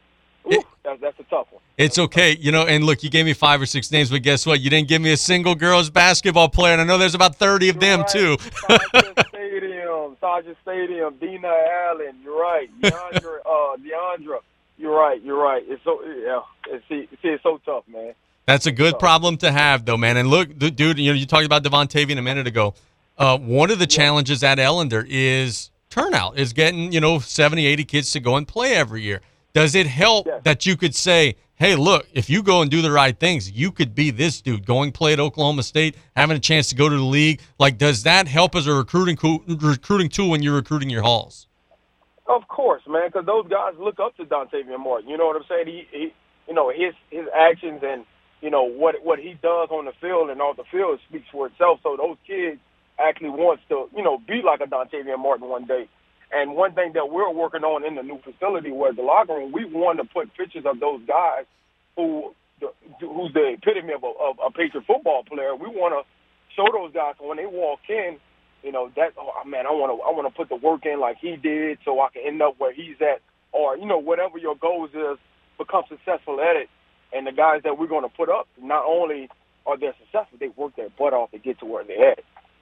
ooh, that's that's a tough one. It's okay. You know, and look, you gave me five or six names, but guess what? You didn't give me a single girls basketball player, and I know there's about 30 of them, too. Sergeant Stadium, Sergeant Stadium, Dina Allen. You're right. Deandra, uh, Deandra. You're right. You're right. It's so yeah. It's, see, it's so tough, man. That's a good problem to have, though, man. And look, dude, you know, you talked about Devontavian a minute ago. Uh, one of the challenges at Ellender is turnout, is getting, you know, 70, 80 kids to go and play every year. Does it help that you could say, hey, look, if you go and do the right things, you could be this dude going play at Oklahoma State, having a chance to go to the league? Like, does that help as a recruiting co- recruiting tool when you're recruiting your halls? Of course, man, because those guys look up to Dontavian Martin. You know what I'm saying? He, he, you know, his his actions and you know what what he does on the field and off the field speaks for itself. So those kids actually wants to, you know, be like a Dontavian Martin one day. And one thing that we're working on in the new facility was the locker room. We want to put pictures of those guys who who's the epitome of a, of a Patriot football player. We want to show those guys when they walk in, you know that oh man, I want to I want to put the work in like he did, so I can end up where he's at, or you know whatever your goals is, become successful at it. And the guys that we're going to put up, not only are they successful, they work their butt off to get to where they're at.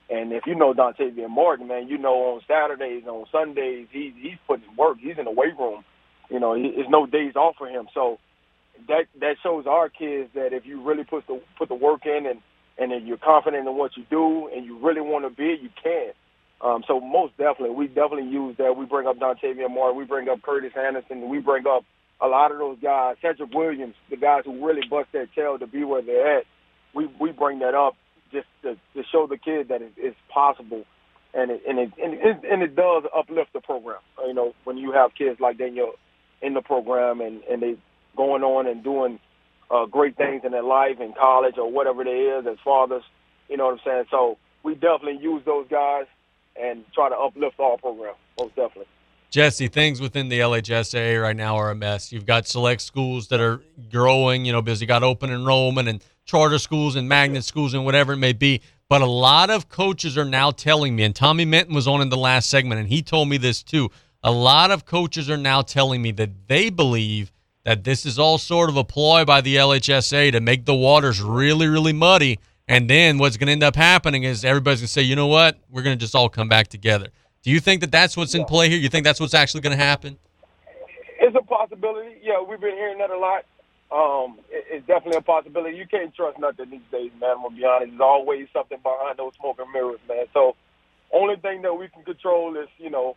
And if you know Dontavian Martin, man, you know on Saturdays, on Sundays, he he's putting work. He's in the weight room. You know, he, there's no days off for him. So that that shows our kids that if you really put the put the work in and and if you're confident in what you do and you really want to be, you can. Um, so most definitely, we definitely use that. We bring up Dontavian Martin, we bring up Curtis Anderson, we bring up a lot of those guys, Cedric Williams, the guys who really bust their tail to be where they're at. We we bring that up just to, to show the kid that it, it's possible, and it and it, and it and it does uplift the program. You know, when you have kids like Daniel in the program and and they going on and doing uh, great things in their life in college or whatever they is as fathers. You know what I'm saying? So we definitely use those guys and try to uplift our program. Most definitely. Jesse, things within the LHSAA right now are a mess. You've got select schools that are growing, you know, because you got open enrollment and charter schools and magnet schools and whatever it may be. But a lot of coaches are now telling me, and Tommy Minton was on in the last segment, and he told me this too. A lot of coaches are now telling me that they believe that this is all sort of a ploy by the LHSA to make the waters really, really muddy. And then what's going to end up happening is everybody's going to say, you know what? We're going to just all come back together. Do you think that that's what's in play here? You think that's what's actually going to happen? It's a possibility. Yeah, we've been hearing that a lot. Um, it, it's definitely a possibility. You can't trust nothing these days, man. I'm gonna be honest. There's always something behind those smoke and mirrors, man. So, only thing that we can control is, you know,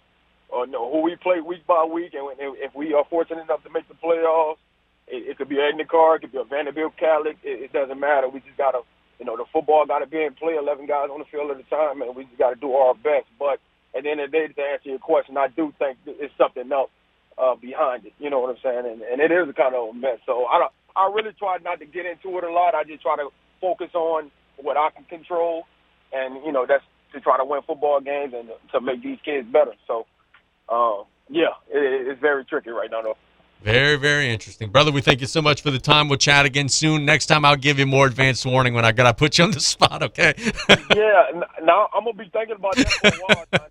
uh, know who we play week by week, and if we are fortunate enough to make the playoffs, it, it could be Edna Karr, it could be a Vandebilt Catholic. It, it doesn't matter. We just gotta, you know, the football gotta be in play. Eleven guys on the field at a time, and we just gotta do our best. But at the end of the day, to answer your question, I do think it's something else uh, behind it. You know what I'm saying? And, and it is a kind of a mess. So I don't. I really try not to get into it a lot. I just try to focus on what I can control, and you know that's to try to win football games and to make these kids better. So, uh, yeah, it, it's very tricky right now, though. Very, very interesting. Brother, we thank you so much for the time. We'll chat again soon. Next time, I'll give you more advanced warning when I got to put you on the spot, okay? yeah, now I'm gonna be thinking about that for a while.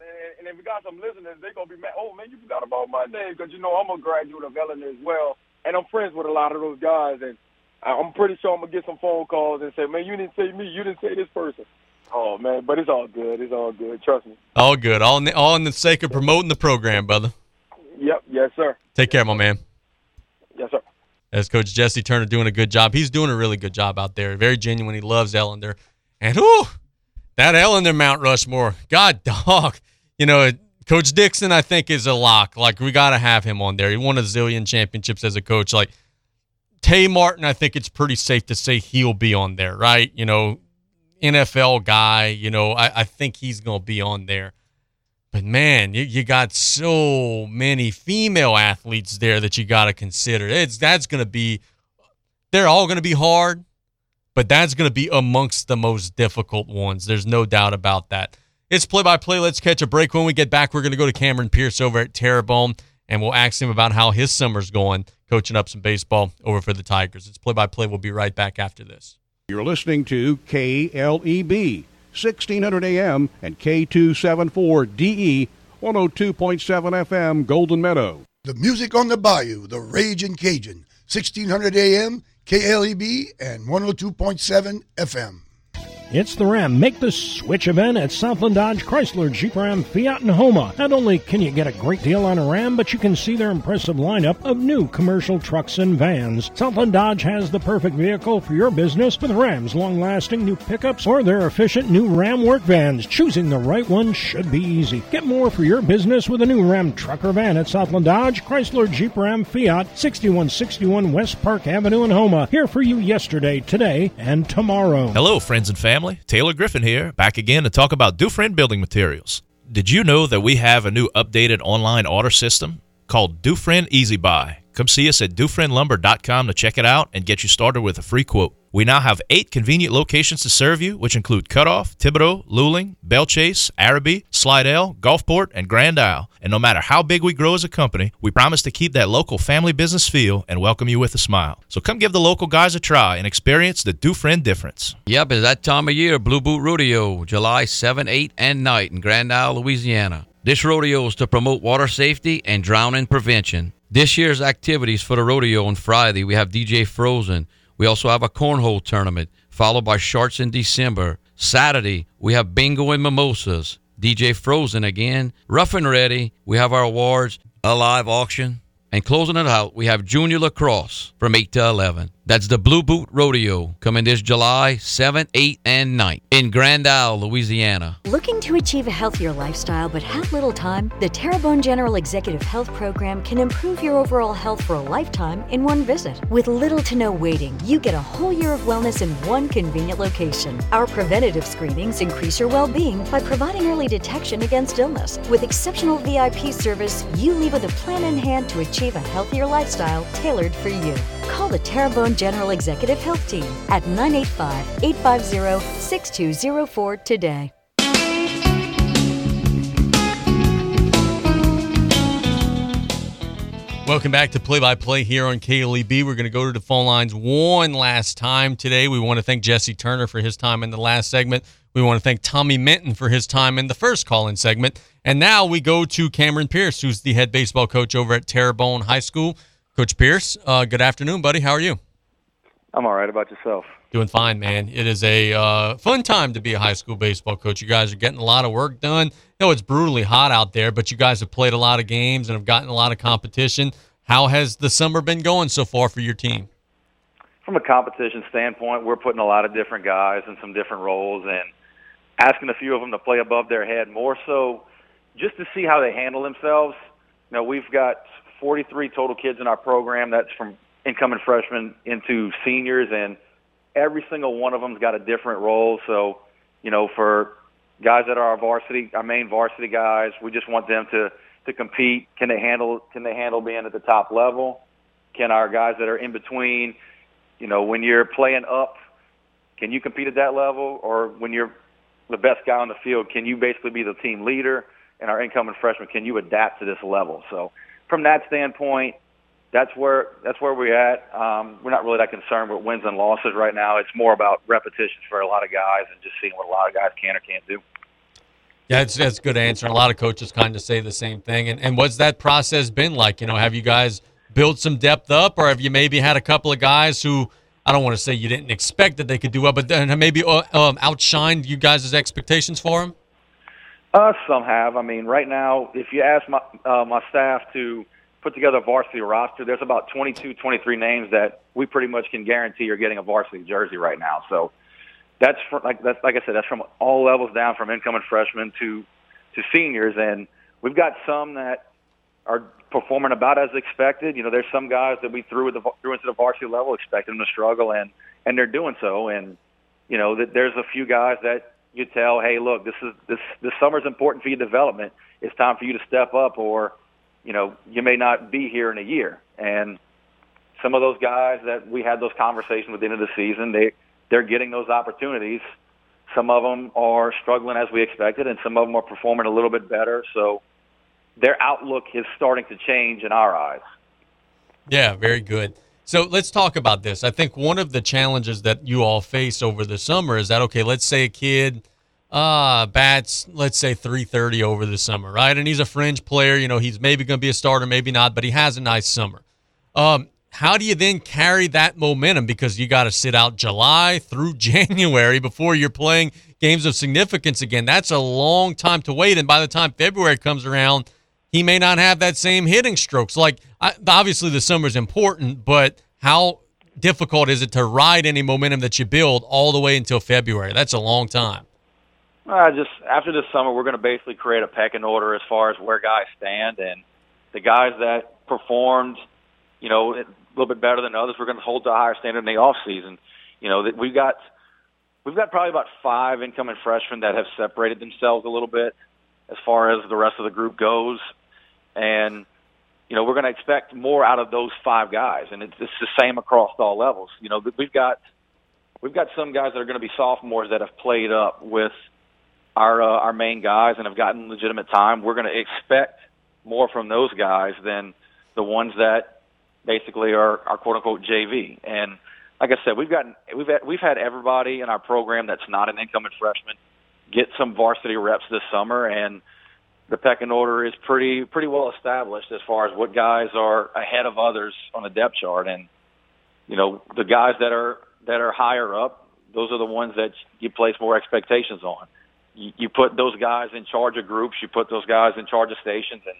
And, if you got some listeners. they're gonna be mad. Oh man, you forgot about my name because you know I'm a graduate of Ellender as well, and I'm friends with a lot of those guys. And I'm pretty sure I'm gonna get some phone calls and say, man, you didn't say me. You didn't say this person. Oh man, but it's all good. It's all good. Trust me. All good. All in the, all in the sake of promoting the program, brother. Yep. Yes, sir. Take care, my man. Yes, sir. As Coach Jesse Turner doing a good job. He's doing a really good job out there. Very genuine. He loves Ellender. And whoo, that Ellender Mount Rushmore. God dog. You know, Coach Dixon, I think, is a lock. Like we gotta have him on there. He won a zillion championships as a coach. Like Tay Martin, I think it's pretty safe to say he'll be on there, right? You know, NFL guy, you know, I, I think he's going to be on there. But man, you, you got so many female athletes there that you got to consider. It's that's going to be, they're all going to be hard, but that's going to be amongst the most difficult ones. There's no doubt about that. It's play by play. Let's catch a break. When we get back, we're going to go to Cameron Pierce over at Terrebonne, and we'll ask him about how his summer's going coaching up some baseball over for the Tigers. It's play by play. We'll be right back after this. You're listening to KLEB, 1600 AM and K274DE, 102.7 FM, Golden Meadow. The music on the bayou, the Raging Cajun, 1600 AM, KLEB, and 102.7 FM. It's the Ram Make the Switch event at Southland Dodge Chrysler Jeep Ram Fiat and Houma. Not only can you get a great deal on a Ram, but you can see their impressive lineup of new commercial trucks and vans. Southland Dodge has the perfect vehicle for your business with Ram's long-lasting new pickups or their efficient new Ram work vans. Choosing the right one should be easy. Get more for your business with a new Ram truck or van at Southland Dodge Chrysler Jeep Ram Fiat, 6161 West Park Avenue in Houma. Here for you yesterday, today, and tomorrow. Hello, friends and family family. Taylor Griffin here, back again to talk about Dufresne Building Materials. Did you know that we have a new updated online order system called Dufresne Easy Buy? Come see us at DufresneLumber.com to check it out and get you started with a free quote. We now have eight convenient locations to serve you, which include Cutoff, Thibodaux, Luling, Belle Chasse, Arabi, Slidell, Gulfport, and Grand Isle. And no matter how big we grow as a company, we promise to keep that local family business feel and welcome you with a smile. So come give the local guys a try and experience the Dufresne difference. Yep, it's that time of year, Blue Boot Rodeo, July 7, 8, and night in Grand Isle, Louisiana. This rodeo is to promote water safety and drowning prevention. This year's activities for the rodeo on Friday, we have DJ Frozen. We also have a cornhole tournament, followed by sharks in December. Saturday, we have bingo and mimosas. DJ Frozen again. Rough and ready, we have our awards, a live auction. And closing it out, we have junior lacrosse from 8 to 11. That's the Blue Boot Rodeo coming this July 7, 8, and 9 in Grand Isle, Louisiana. Looking to achieve a healthier lifestyle but have little time? The Terrebonne General Executive Health Program can improve your overall health for a lifetime in one visit. With little to no waiting, you get a whole year of wellness in one convenient location. Our preventative screenings increase your well being by providing early detection against illness. With exceptional VIP service, you leave with a plan in hand to achieve a healthier lifestyle tailored for you. Call the Terrebonne General Executive Health Team at 985 850 6204 today. Welcome back to Play by Play here on KLEB. We're going to go to the phone lines one last time today. We want to thank Jesse Turner for his time in the last segment. We want to thank Tommy Minton for his time in the first call in segment. And now we go to Cameron Pierce, who's the head baseball coach over at Terrebonne High School. Coach Pierce, uh, good afternoon, buddy. How are you? I'm all right. About yourself? Doing fine, man. It is a uh, fun time to be a high school baseball coach. You guys are getting a lot of work done. Know it's brutally hot out there, but you guys have played a lot of games and have gotten a lot of competition. How has the summer been going so far for your team? From a competition standpoint, we're putting a lot of different guys in some different roles and asking a few of them to play above their head, more so just to see how they handle themselves. You know, we've got 43 total kids in our program. That's from incoming freshmen into seniors, and every single one of them's got a different role. So, you know, for guys that are our varsity, our main varsity guys, we just want them to to compete. Can they handle Can they handle being at the top level? Can our guys that are in between, you know, when you're playing up, can you compete at that level? Or when you're the best guy on the field, can you basically be the team leader? And our incoming freshmen, can you adapt to this level? So, from that standpoint, that's where that's where we're at. Um, we're not really that concerned with wins and losses right now. It's more about repetitions for a lot of guys and just seeing what a lot of guys can or can't do. Yeah, That's that's a good answer. And a lot of coaches kind of say the same thing. And and what's that process been like? You know, have you guys built some depth up, or have you maybe had a couple of guys who I don't want to say you didn't expect that they could do well, but then maybe uh, um, outshined you guys' expectations for them? Uh, some have. I mean, right now, if you ask my uh, my staff to put together a varsity roster, there's about 22, 23 names that we pretty much can guarantee are getting a varsity jersey right now. So that's from, like that's like I said, that's from all levels down, from incoming freshmen to to seniors, and we've got some that are performing about as expected. You know, there's some guys that we threw, the, threw into the varsity level expecting them to struggle, and and they're doing so. And you know, that there's a few guys that you tell, hey, look, this is this this summer's important for your development. It's time for you to step up, or you know, you may not be here in a year. And some of those guys that we had those conversations with the end of the season, they they're getting those opportunities. Some of them are struggling as we expected, and some of them are performing a little bit better. So their outlook is starting to change in our eyes. Yeah, very good. So let's talk about this. I think one of the challenges that you all face over the summer is that okay, let's say a kid uh bats let's say 330 over the summer, right? And he's a fringe player, you know, he's maybe going to be a starter, maybe not, but he has a nice summer. Um how do you then carry that momentum because you got to sit out July through January before you're playing games of significance again? That's a long time to wait and by the time February comes around, he may not have that same hitting strokes. Like I, obviously the summer is important, but how difficult is it to ride any momentum that you build all the way until February? That's a long time. Uh, just after this summer, we're going to basically create a pecking order as far as where guys stand, and the guys that performed, you know, a little bit better than others, we're going to hold to a higher standard in the off season. You know, that we've got we've got probably about five incoming freshmen that have separated themselves a little bit as far as the rest of the group goes and you know we're going to expect more out of those five guys, and it's, it's the same across all levels. You know we've got we've got some guys that are going to be sophomores that have played up with our uh, our main guys and have gotten legitimate time. We're going to expect more from those guys than the ones that basically are, are quote unquote JV. And like I said, we've gotten we've had, we've had everybody in our program that's not an incoming freshman get some varsity reps this summer, and the pecking order is pretty pretty well established as far as what guys are ahead of others on the depth chart, and you know the guys that are that are higher up, those are the ones that you place more expectations on. You, put those guys in charge of groups, you put those guys in charge of stations, and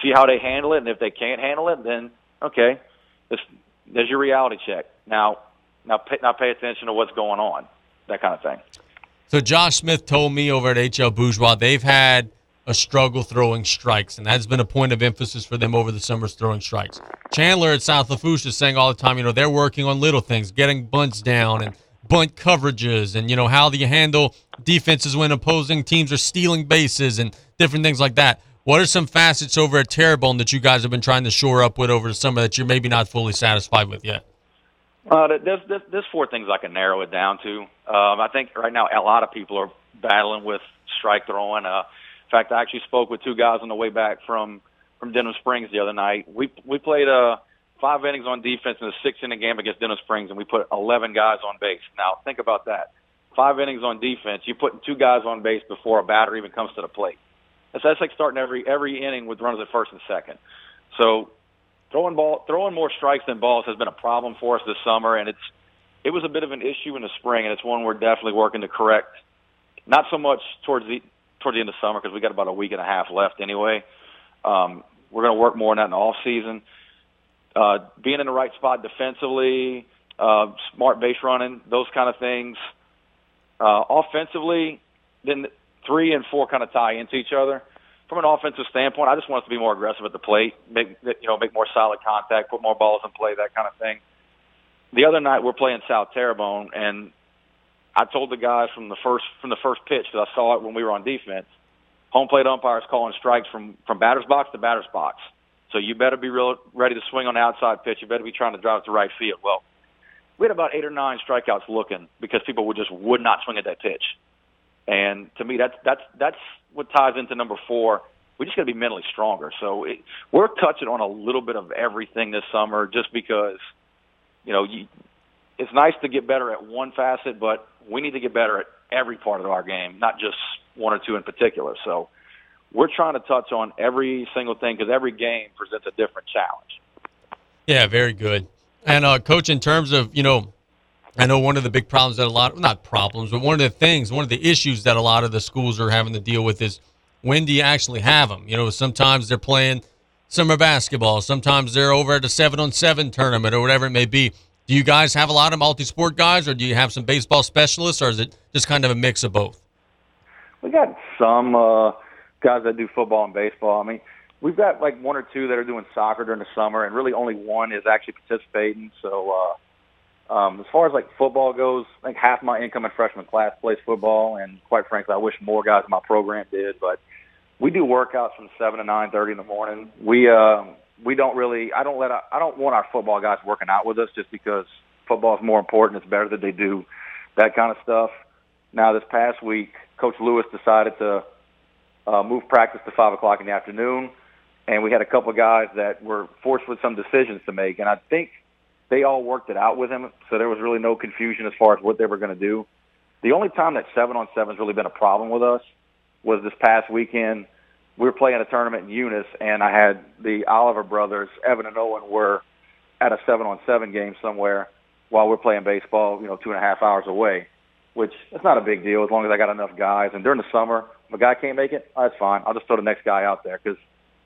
see how they handle it. And if they can't handle it, then okay, this, there's your reality check. Now, now, pay, now pay attention to what's going on, that kind of thing. So Josh Smith told me over at HL Bourgeois they've had a struggle throwing strikes, and that's been a point of emphasis for them over the summers throwing strikes. Chandler at South Lafourche is saying all the time, you know, they're working on little things, getting bunts down and bunt coverages, and you know how do you handle defenses when opposing teams are stealing bases and different things like that. What are some facets over at Terrebonne that you guys have been trying to shore up with over the summer that you're maybe not fully satisfied with yet? Uh, there's, there's, four things I can narrow it down to. Um, I think right now a lot of people are battling with strike throwing. Uh, in fact, I actually spoke with two guys on the way back from from Denham Springs the other night. We we played uh, five innings on defense in a six inning game against Denham Springs, and we put 11 guys on base. Now think about that: five innings on defense. You put two guys on base before a batter even comes to the plate. That's, that's like starting every every inning with runners at first and second. So throwing ball throwing more strikes than balls has been a problem for us this summer, and it's it was a bit of an issue in the spring, and it's one we're definitely working to correct. Not so much towards the toward the end of summer because we got about a week and a half left anyway. Um, we're going to work more on that in the off season. Uh, being in the right spot defensively, uh, smart base running, those kind of things. Uh, offensively, then three and four kind of tie into each other. From an offensive standpoint, I just want us to be more aggressive at the plate, make you know, make more solid contact, put more balls in play, that kind of thing. The other night we're playing South Terrebonne, and I told the guys from the first from the first pitch because I saw it when we were on defense. Home plate umpires calling strikes from from batter's box to batter's box. So you better be real ready to swing on the outside pitch. You better be trying to drive to right field. Well, we had about eight or nine strikeouts looking because people would just would not swing at that pitch. And to me, that's that's that's what ties into number four. We just got to be mentally stronger. So it, we're touching on a little bit of everything this summer, just because you know you, it's nice to get better at one facet, but we need to get better at every part of our game, not just one or two in particular. So we're trying to touch on every single thing because every game presents a different challenge. Yeah, very good. And uh, coach, in terms of you know, I know one of the big problems that a lot not problems, but one of the things, one of the issues that a lot of the schools are having to deal with is when do you actually have them? You know, sometimes they're playing summer basketball, sometimes they're over at a seven on seven tournament or whatever it may be. Do you guys have a lot of multi sport guys, or do you have some baseball specialists, or is it just kind of a mix of both? We got some uh, guys that do football and baseball. I mean, we've got like one or two that are doing soccer during the summer, and really only one is actually participating. So, uh, um, as far as like football goes, I think half my incoming freshman class plays football, and quite frankly, I wish more guys in my program did. But we do workouts from seven to nine thirty in the morning. We uh, we don't really. I don't let. I don't want our football guys working out with us just because football is more important. It's better that they do that kind of stuff. Now, this past week, Coach Lewis decided to uh, move practice to five o'clock in the afternoon, and we had a couple of guys that were forced with some decisions to make, and I think they all worked it out with him, so there was really no confusion as far as what they were going to do. The only time that seven on seven has really been a problem with us was this past weekend. We were playing a tournament in Eunice, and I had the Oliver brothers, Evan and Owen, were at a seven on seven game somewhere while we're playing baseball, you know, two and a half hours away, which it's not a big deal as long as I got enough guys. And during the summer, if a guy can't make it, that's fine. I'll just throw the next guy out there because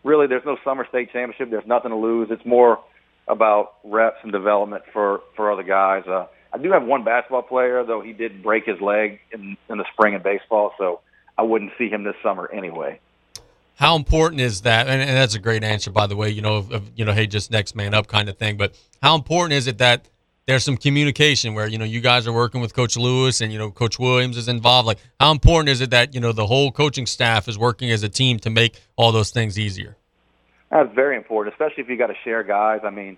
really there's no summer state championship. There's nothing to lose. It's more about reps and development for for other guys. Uh, I do have one basketball player though. He did break his leg in in the spring in baseball, so I wouldn't see him this summer anyway. How important is that? And, and that's a great answer, by the way. You know, of, you know, hey, just next man up kind of thing. But how important is it that there's some communication where you know you guys are working with Coach Lewis and you know Coach Williams is involved? Like, how important is it that you know the whole coaching staff is working as a team to make all those things easier? That's very important, especially if you got to share guys. I mean,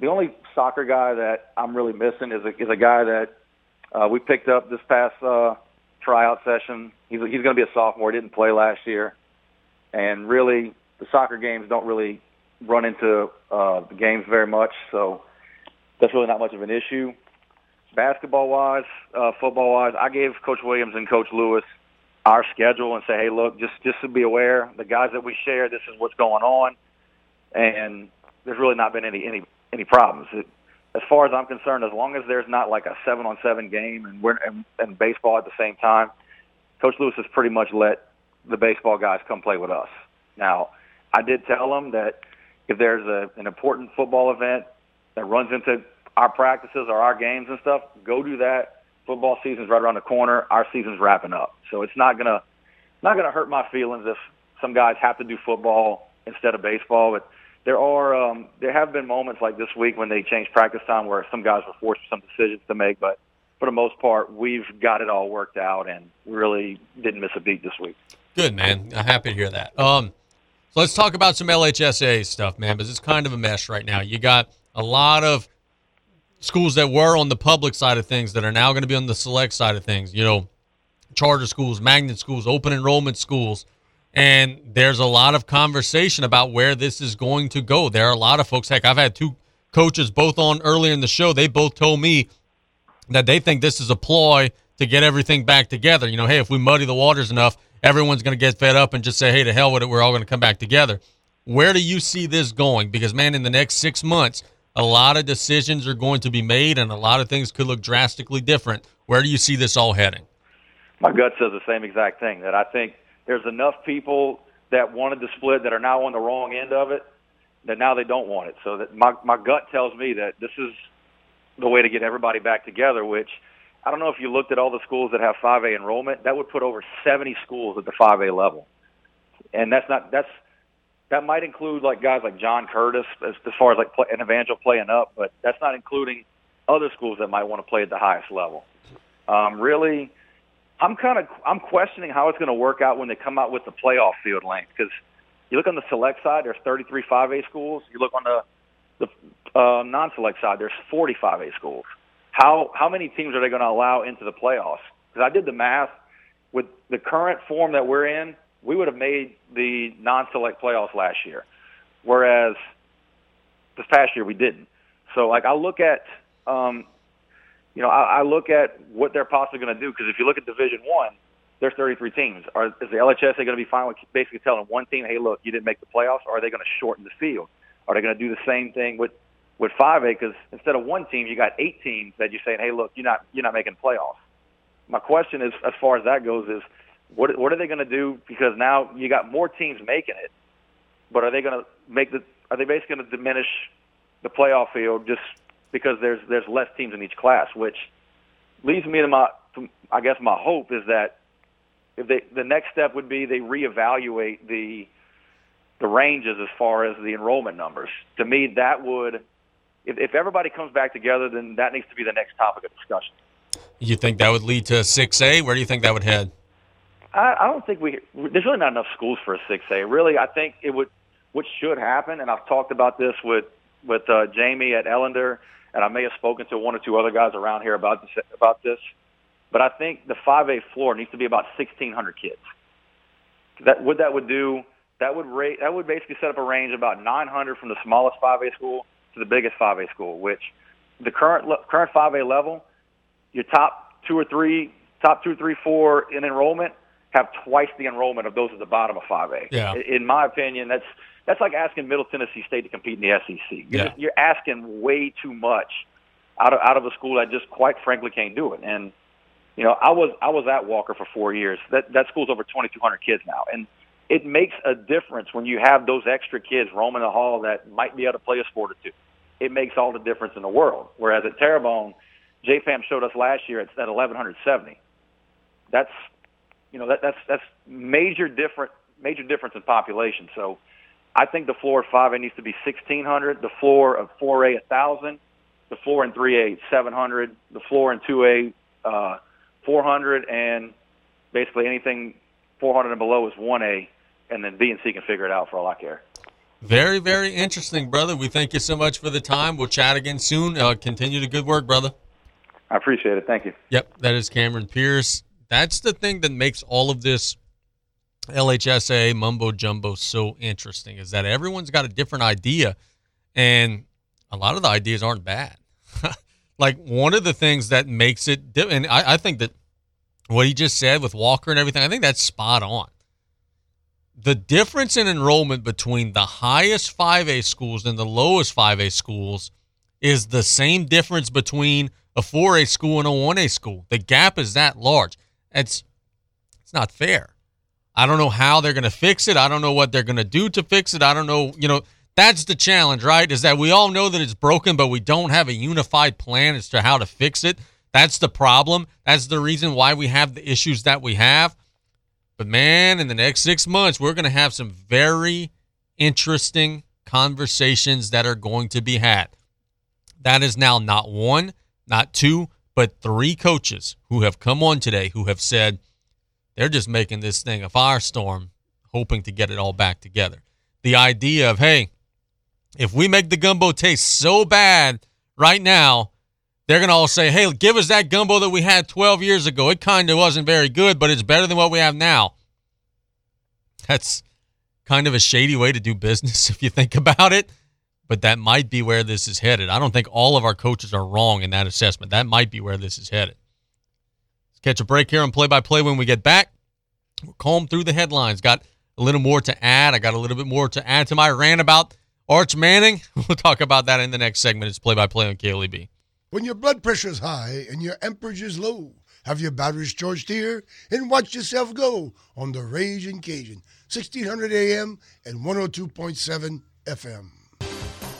the only soccer guy that I'm really missing is a, is a guy that uh, we picked up this past uh, tryout session. He's he's going to be a sophomore. Didn't play last year, and really the soccer games don't really run into uh, the games very much, so that's really not much of an issue. Basketball wise, uh, football wise, I gave Coach Williams and Coach Lewis our schedule and say, hey, look, just just to be aware, the guys that we share, this is what's going on, and there's really not been any any any problems. It, as far as I'm concerned, as long as there's not like a seven on seven game and we're and, and baseball at the same time, Coach Lewis has pretty much let the baseball guys come play with us. Now, I did tell them that if there's a, an important football event that runs into our practices or our games and stuff, go do that. Football season's right around the corner. Our season's wrapping up, so it's not gonna not gonna hurt my feelings if some guys have to do football instead of baseball. But there are um, there have been moments like this week when they changed practice time where some guys were forced some decisions to make, but for the most part, we've got it all worked out and really didn't miss a beat this week. Good man, I'm happy to hear that. Um, so let's talk about some LHSA stuff, man, because it's kind of a mess right now. You got a lot of schools that were on the public side of things that are now going to be on the select side of things. You know, charter schools, magnet schools, open enrollment schools and there's a lot of conversation about where this is going to go. There are a lot of folks. Heck, I've had two coaches both on earlier in the show. They both told me that they think this is a ploy to get everything back together. You know, hey, if we muddy the waters enough, everyone's going to get fed up and just say, hey, to hell with it. We're all going to come back together. Where do you see this going? Because, man, in the next six months, a lot of decisions are going to be made and a lot of things could look drastically different. Where do you see this all heading? My gut says the same exact thing that I think there's enough people that wanted to split that are now on the wrong end of it that now they don't want it. So that my my gut tells me that this is the way to get everybody back together. Which I don't know if you looked at all the schools that have 5A enrollment. That would put over 70 schools at the 5A level, and that's not that's that might include like guys like John Curtis as, as far as like play, an Evangel playing up, but that's not including other schools that might want to play at the highest level. Um, really, I'm kind of I'm questioning how it's going to work out when they come out with the playoff field length because you look on the select side, there's 33 5A schools. You look on the the uh, non-select side, there's 40 5A schools. How how many teams are they going to allow into the playoffs? Because I did the math with the current form that we're in, we would have made the non-select playoffs last year, whereas this past year we didn't. So like I look at um, you know, I, I look at what they're possibly going to do because if you look at Division One, there's 33 teams. Are, is the LHSA going to be fine with basically telling one team, hey, look, you didn't make the playoffs, or are they going to shorten the field? Are they going to do the same thing with with 5A? Because instead of one team, you got eight teams that you're saying, hey, look, you're not you're not making playoffs. My question is, as far as that goes, is what what are they going to do? Because now you got more teams making it, but are they going to make the? Are they basically going to diminish the playoff field just because there's there's less teams in each class? Which leads me to my, to, I guess my hope is that if they the next step would be they reevaluate the the ranges as far as the enrollment numbers. To me, that would if, if everybody comes back together, then that needs to be the next topic of discussion. You think that would lead to 6A? Where do you think that would head? I, I don't think we. There's really not enough schools for a 6A. Really, I think it would. What should happen, and I've talked about this with with uh, Jamie at Ellender, and I may have spoken to one or two other guys around here about this. About this, but I think the 5A floor needs to be about 1,600 kids. That what that would do. That would rate. That would basically set up a range of about 900 from the smallest 5A school to the biggest 5A school. Which the current current 5A level, your top two or three, top two, three, four in enrollment have twice the enrollment of those at the bottom of 5A. Yeah. In my opinion, that's that's like asking Middle Tennessee State to compete in the SEC. You're, Yeah. just, you're asking way too much out of out of a school that just quite frankly can't do it. And you know, I was I was at Walker for four years. That that school's over 2,200 kids now, and it makes a difference when you have those extra kids roaming the hall that might be able to play a sport or two. It makes all the difference in the world. Whereas at Terrebonne, JFAM showed us last year it's at 1,170. That's you know that that's that's major different major difference in population. So I think the floor of 5A needs to be 1,600, the floor of 4A 1,000, the floor in 3A 700, the floor in 2A uh, 400, and basically anything 400 and below is 1A, and then B and C can figure it out for all I care. Very, very interesting, brother. We thank you so much for the time. We'll chat again soon. Uh, continue the good work, brother. I appreciate it. Thank you. Yep, that is Cameron Pierce. That's the thing that makes all of this LHSA mumbo jumbo so interesting is that everyone's got a different idea, and a lot of the ideas aren't bad. like one of the things that makes it, di- and I, I think that what he just said with Walker and everything, I think that's spot on. The difference in enrollment between the highest 5A schools and the lowest 5A schools is the same difference between a 4A school and a 1A school. The gap is that large. It's it's not fair. I don't know how they're going to fix it. I don't know what they're going to do to fix it. I don't know, you know, that's the challenge, right? Is that we all know that it's broken, but we don't have a unified plan as to how to fix it. That's the problem. That's the reason why we have the issues that we have. But man, in the next six months, we're going to have some very interesting conversations that are going to be had. That is now not one, not two, but three coaches who have come on today who have said they're just making this thing a firestorm, hoping to get it all back together. The idea of, hey, if we make the gumbo taste so bad right now, they're going to all say, hey, give us that gumbo that we had 12 years ago. It kind of wasn't very good, but it's better than what we have now. That's kind of a shady way to do business if you think about it, but that might be where this is headed. I don't think all of our coaches are wrong in that assessment. That might be where this is headed. Let's catch a break here on play by play when we get back. We'll comb through the headlines. Got a little more to add. I got a little bit more to add to my rant about Arch Manning. We'll talk about that in the next segment. It's play by play on KLEB. When your blood pressure is high and your amperage is low, have your batteries charged here and watch yourself go on the Raging Cajun, 1600 AM and 102.7 FM.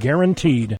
guaranteed.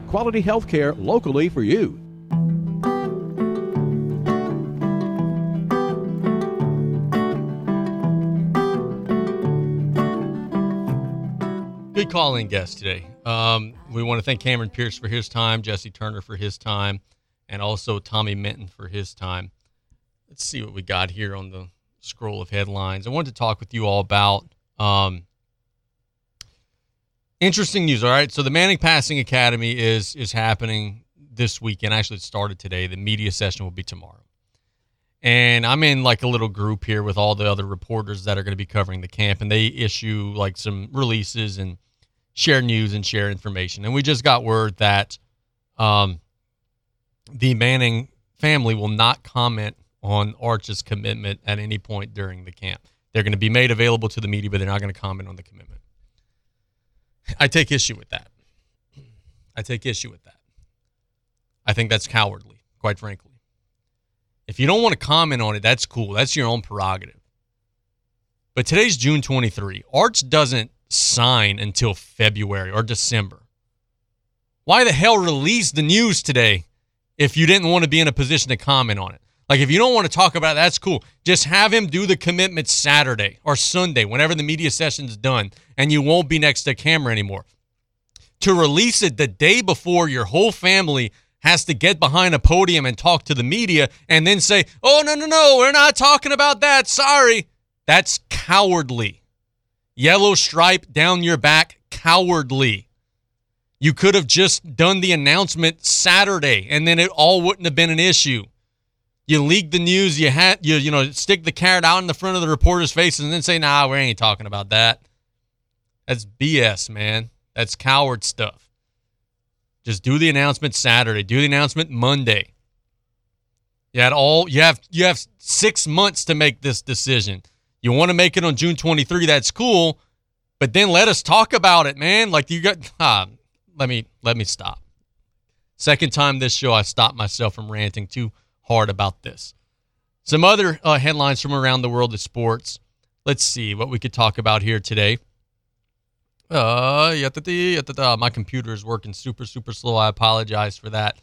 Quality health care locally for you. Good calling guest today. Um, we want to thank Cameron Pierce for his time, Jesse Turner for his time, and also Tommy Minton for his time. Let's see what we got here on the scroll of headlines. I wanted to talk with you all about um, interesting news. All right, so the Manning Passing Academy is is happening this weekend. Actually, it started today. The media session will be tomorrow, and I'm in like a little group here with all the other reporters that are going to be covering the camp, and they issue like some releases and share news and share information. And we just got word that um, the Manning family will not comment on Arch's commitment at any point during the camp. They're going to be made available to the media, but they're not going to comment on the commitment. I take issue with that. I take issue with that. I think that's cowardly, quite frankly. If you don't want to comment on it, that's cool. That's your own prerogative. But today's June 23. Arch doesn't sign until February or December. Why the hell release the news today if you didn't want to be in a position to comment on it? Like, if you don't want to talk about it, that's cool. Just have him do the commitment Saturday or Sunday, whenever the media session's done, and you won't be next to camera anymore. To release it the day before your whole family has to get behind a podium and talk to the media and then say, oh, no, no, no, we're not talking about that. Sorry. That's cowardly. Yellow stripe down your back, cowardly. You could have just done the announcement Saturday and then it all wouldn't have been an issue. You leak the news, you had you you know, stick the carrot out in the front of the reporter's face and then say, nah, we ain't talking about that. That's BS, man. That's coward stuff. Just do the announcement Saturday. Do the announcement Monday. You had all you have you have six months to make this decision. You want to make it on June 23, that's cool, but then let us talk about it, man. Like you got ah, let me let me stop. Second time this show I stopped myself from ranting too hard about this. Some other uh, headlines from around the world of sports. Let's see what we could talk about here today. Uh, my computer is working super, super slow. I apologize for that.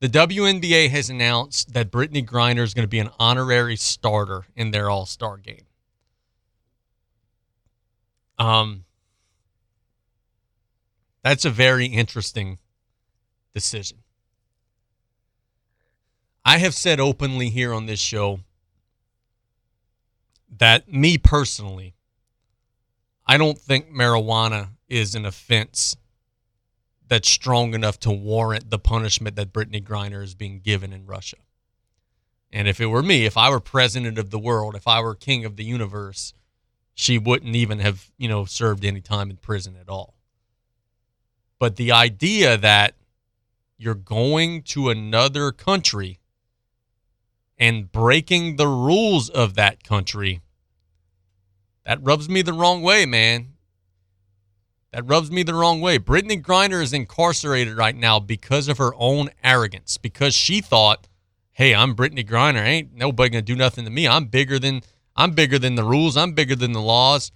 The WNBA has announced that Brittney Griner is going to be an honorary starter in their All Star game. Um, that's a very interesting decision. I have said openly here on this show that me personally, I don't think marijuana is an offense that's strong enough to warrant the punishment that Brittney Griner is being given in Russia. And if it were me, if I were president of the world, if I were king of the universe, she wouldn't even have, you know, served any time in prison at all. But the idea that you're going to another country and breaking the rules of that country, that rubs me the wrong way, man. That rubs me the wrong way. Brittney Griner is incarcerated right now because of her own arrogance, because she thought, "Hey, I'm Brittney Griner. Ain't nobody gonna do nothing to me. I'm bigger than I'm bigger than the rules. I'm bigger than the laws."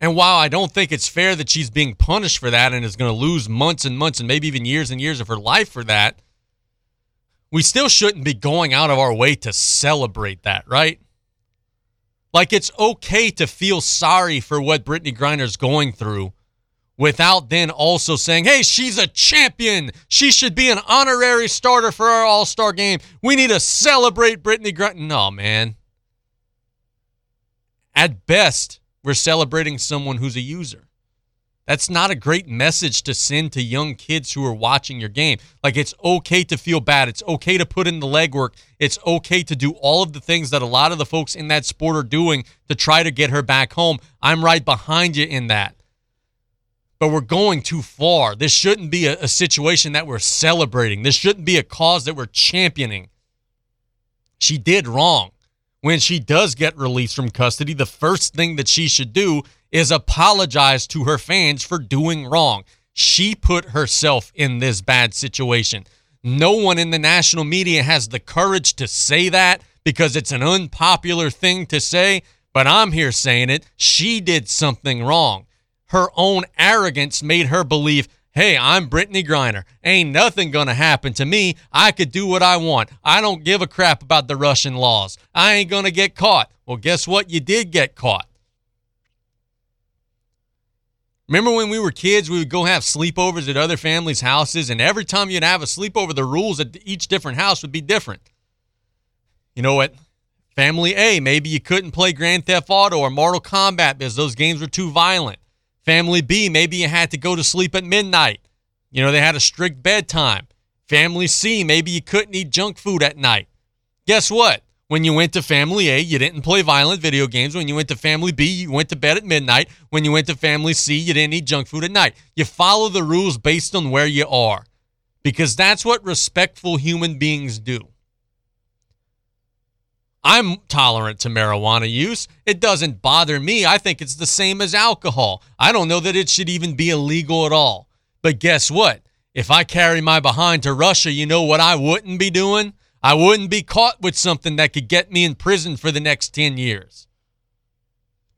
And while I don't think it's fair that she's being punished for that and is going to lose months and months and maybe even years and years of her life for that, we still shouldn't be going out of our way to celebrate that, right? Like it's okay to feel sorry for what Brittney Griner's going through without then also saying, hey, she's a champion. She should be an honorary starter for our All Star game. We need to celebrate Brittney Griner. No, man. At best, we're celebrating someone who's a user. That's not a great message to send to young kids who are watching your game. Like, it's okay to feel bad. It's okay to put in the legwork. It's okay to do all of the things that a lot of the folks in that sport are doing to try to get her back home. I'm right behind you in that. But we're going too far. This shouldn't be a, a situation that we're celebrating. This shouldn't be a cause that we're championing. She did wrong. When she does get released from custody, the first thing that she should do is apologize to her fans for doing wrong. She put herself in this bad situation. No one in the national media has the courage to say that because it's an unpopular thing to say, but I'm here saying it. She did something wrong. Her own arrogance made her believe, hey, I'm Brittney Griner. Ain't nothing going to happen to me. I could do what I want. I don't give a crap about the Russian laws. I ain't going to get caught. Well, guess what? You did get caught. Remember when we were kids, we would go have sleepovers at other families' houses, and every time you'd have a sleepover, the rules at each different house would be different. You know what? Family A, maybe you couldn't play Grand Theft Auto or Mortal Kombat because those games were too violent. Family B, maybe you had to go to sleep at midnight. You know, they had a strict bedtime. Family C, maybe you couldn't eat junk food at night. Guess what? When you went to family A, you didn't play violent video games. When you went to family B, you went to bed at midnight. When you went to family C, you didn't eat junk food at night. You follow the rules based on where you are because that's what respectful human beings do. I'm tolerant to marijuana use. It doesn't bother me. I think it's the same as alcohol. I don't know that it should even be illegal at all. But guess what? If I carry my behind to Russia, you know what I wouldn't be doing? I wouldn't be caught with something that could get me in prison for the next 10 years.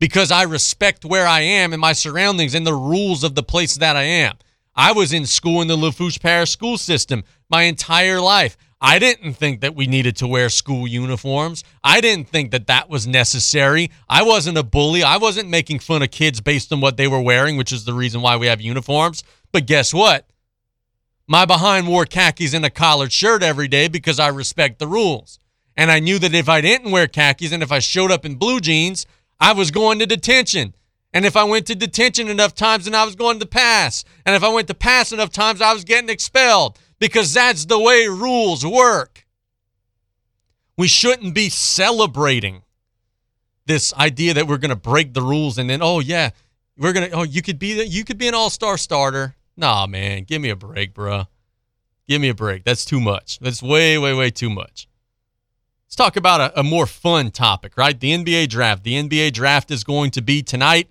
Because I respect where I am and my surroundings and the rules of the place that I am. I was in school in the Lafourche Parish school system my entire life. I didn't think that we needed to wear school uniforms. I didn't think that that was necessary. I wasn't a bully. I wasn't making fun of kids based on what they were wearing, which is the reason why we have uniforms. But guess what? My behind wore khakis and a collared shirt every day because I respect the rules. And I knew that if I didn't wear khakis and if I showed up in blue jeans, I was going to detention. And if I went to detention enough times, then I was going to pass. And if I went to pass enough times, I was getting expelled because that's the way rules work. We shouldn't be celebrating this idea that we're going to break the rules and then, oh, yeah, we're going to, oh, you could be, you could be an all star starter. Nah, man, give me a break, bro. Give me a break. That's too much. That's way, way, way too much. Let's talk about a, a more fun topic, right? The NBA draft. The NBA draft is going to be tonight.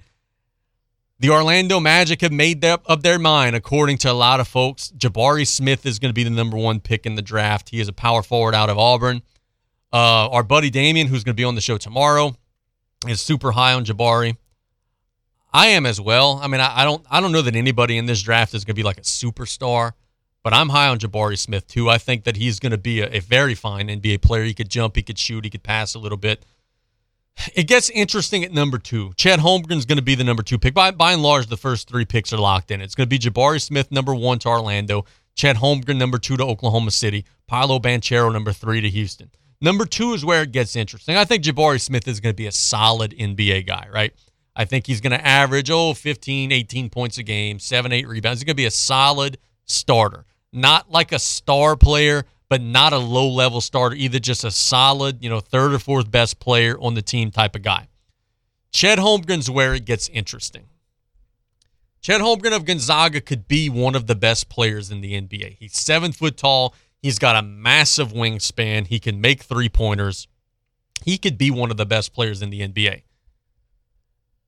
The Orlando Magic have made up of their mind, according to a lot of folks. Jabari Smith is going to be the number one pick in the draft. He is a power forward out of Auburn. Uh, our buddy Damien, who's going to be on the show tomorrow, is super high on Jabari. I am as well. I mean, I, I, don't I don't know that anybody in this draft is going to be like a superstar, but I'm high on Jabari Smith too. I think that he's going to be a, a, very fine NBA player. He could jump, he could shoot, he could pass a little bit. It gets interesting at number two. Chet Holmgren's going to be the number two pick. By, by and large, the first three picks are locked in. It's going to be Jabari Smith number one to Orlando, Chet Holmgren number two to Oklahoma City, Paolo Banchero number three to Houston. Number two is where it gets interesting. I think Jabari Smith is going to be a solid NBA guy, right? I think he's going to average, oh, 15, 18 points a game, seven, eight rebounds. He's going to be a solid starter. Not like a star player, but not a low level starter, either just a solid, you know, third or fourth best player on the team type of guy. Chet Holmgren's where it gets interesting. Chet Holmgren of Gonzaga could be one of the best players in the NBA. He's seven foot tall. He's got a massive wingspan. He can make three pointers. He could be one of the best players in the NBA.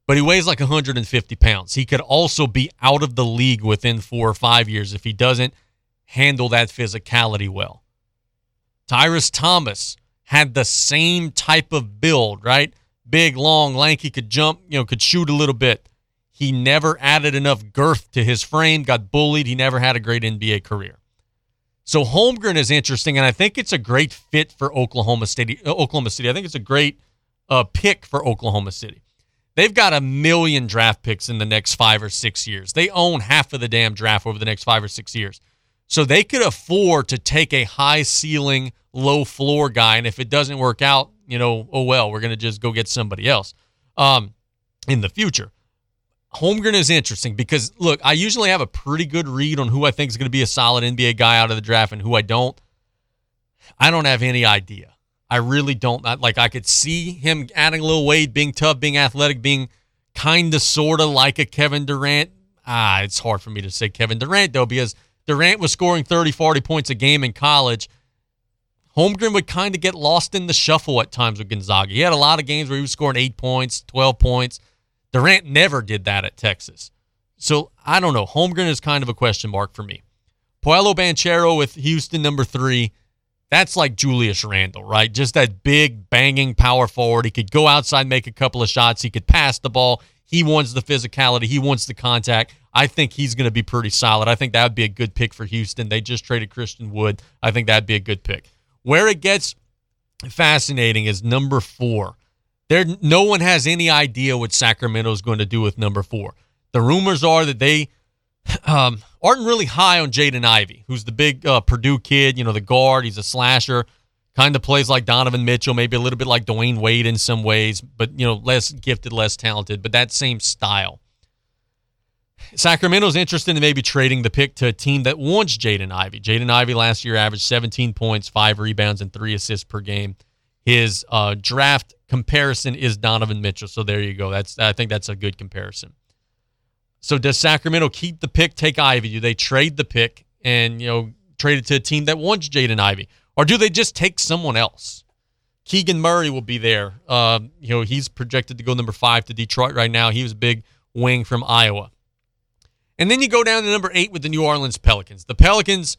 but he weighs like 150 pounds. He could also be out of the league within four or five years if he doesn't handle that physicality well. Tyrus Thomas had the same type of build, right? Big, long, lanky, could jump, you know, could shoot a little bit. He never added enough girth to his frame, got bullied. He never had a great NBA career. So Holmgren is interesting, and I think it's a great fit for Oklahoma City. Uh, Oklahoma City. I think it's a great uh, pick for Oklahoma City. They've got a million draft picks in the next five or six years. They own half of the damn draft over the next five or six years. So they could afford to take a high ceiling, low floor guy. And if it doesn't work out, you know, oh well, we're going to just go get somebody else um, in the future. Holmgren is interesting because, look, I usually have a pretty good read on who I think is going to be a solid NBA guy out of the draft and who I don't. I don't have any idea. I really don't. Like, I could see him adding a little weight, being tough, being athletic, being kind of, sort of like a Kevin Durant. Ah, it's hard for me to say Kevin Durant, though, because Durant was scoring 30, 40 points a game in college. Holmgren would kind of get lost in the shuffle at times with Gonzaga. He had a lot of games where he was scoring eight points, 12 points. Durant never did that at Texas. So I don't know. Holmgren is kind of a question mark for me. Paolo Banchero with Houston, number three. That's like Julius Randle, right? Just that big, banging power forward. He could go outside, make a couple of shots. He could pass the ball. He wants the physicality. He wants the contact. I think he's going to be pretty solid. I think that would be a good pick for Houston. They just traded Christian Wood. I think that'd be a good pick. Where it gets fascinating is number four. There, no one has any idea what Sacramento is going to do with number four. The rumors are that they um, aren't really high on Jaden Ivey, who's the big uh, Purdue kid. You know, the guard. He's a slasher, kind of plays like Donovan Mitchell, maybe a little bit like Dwyane Wade in some ways, but you know, less gifted, less talented, but that same style. Sacramento's interested in maybe trading the pick to a team that wants Jaden Ivey. Jaden Ivey last year averaged 17 points, five rebounds, and three assists per game. His uh, draft comparison is Donovan Mitchell. So there you go. That's I think that's a good comparison. So does Sacramento keep the pick, take Ivey? Do they trade the pick and you know trade it to a team that wants Jaden Ivey, or do they just take someone else? Keegan Murray will be there. Uh, you know he's projected to go number five to Detroit right now. He was a big wing from Iowa. And then you go down to number eight with the New Orleans Pelicans. The Pelicans,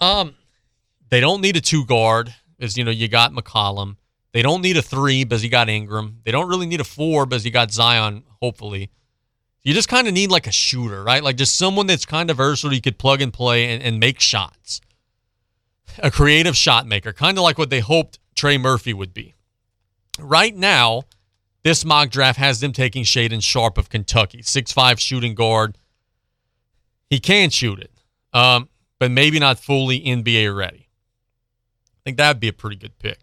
um, they don't need a two guard, as you know, you got McCollum. They don't need a three because you got Ingram. They don't really need a four because you got Zion, hopefully. You just kind of need like a shooter, right? Like just someone that's kind of versatile you could plug and play and, and make shots. A creative shot maker, kind of like what they hoped Trey Murphy would be. Right now, this mock draft has them taking Shaedon Sharpe of Kentucky, six-five shooting guard. He can shoot it, um, but maybe not fully NBA ready. I think that would be a pretty good pick.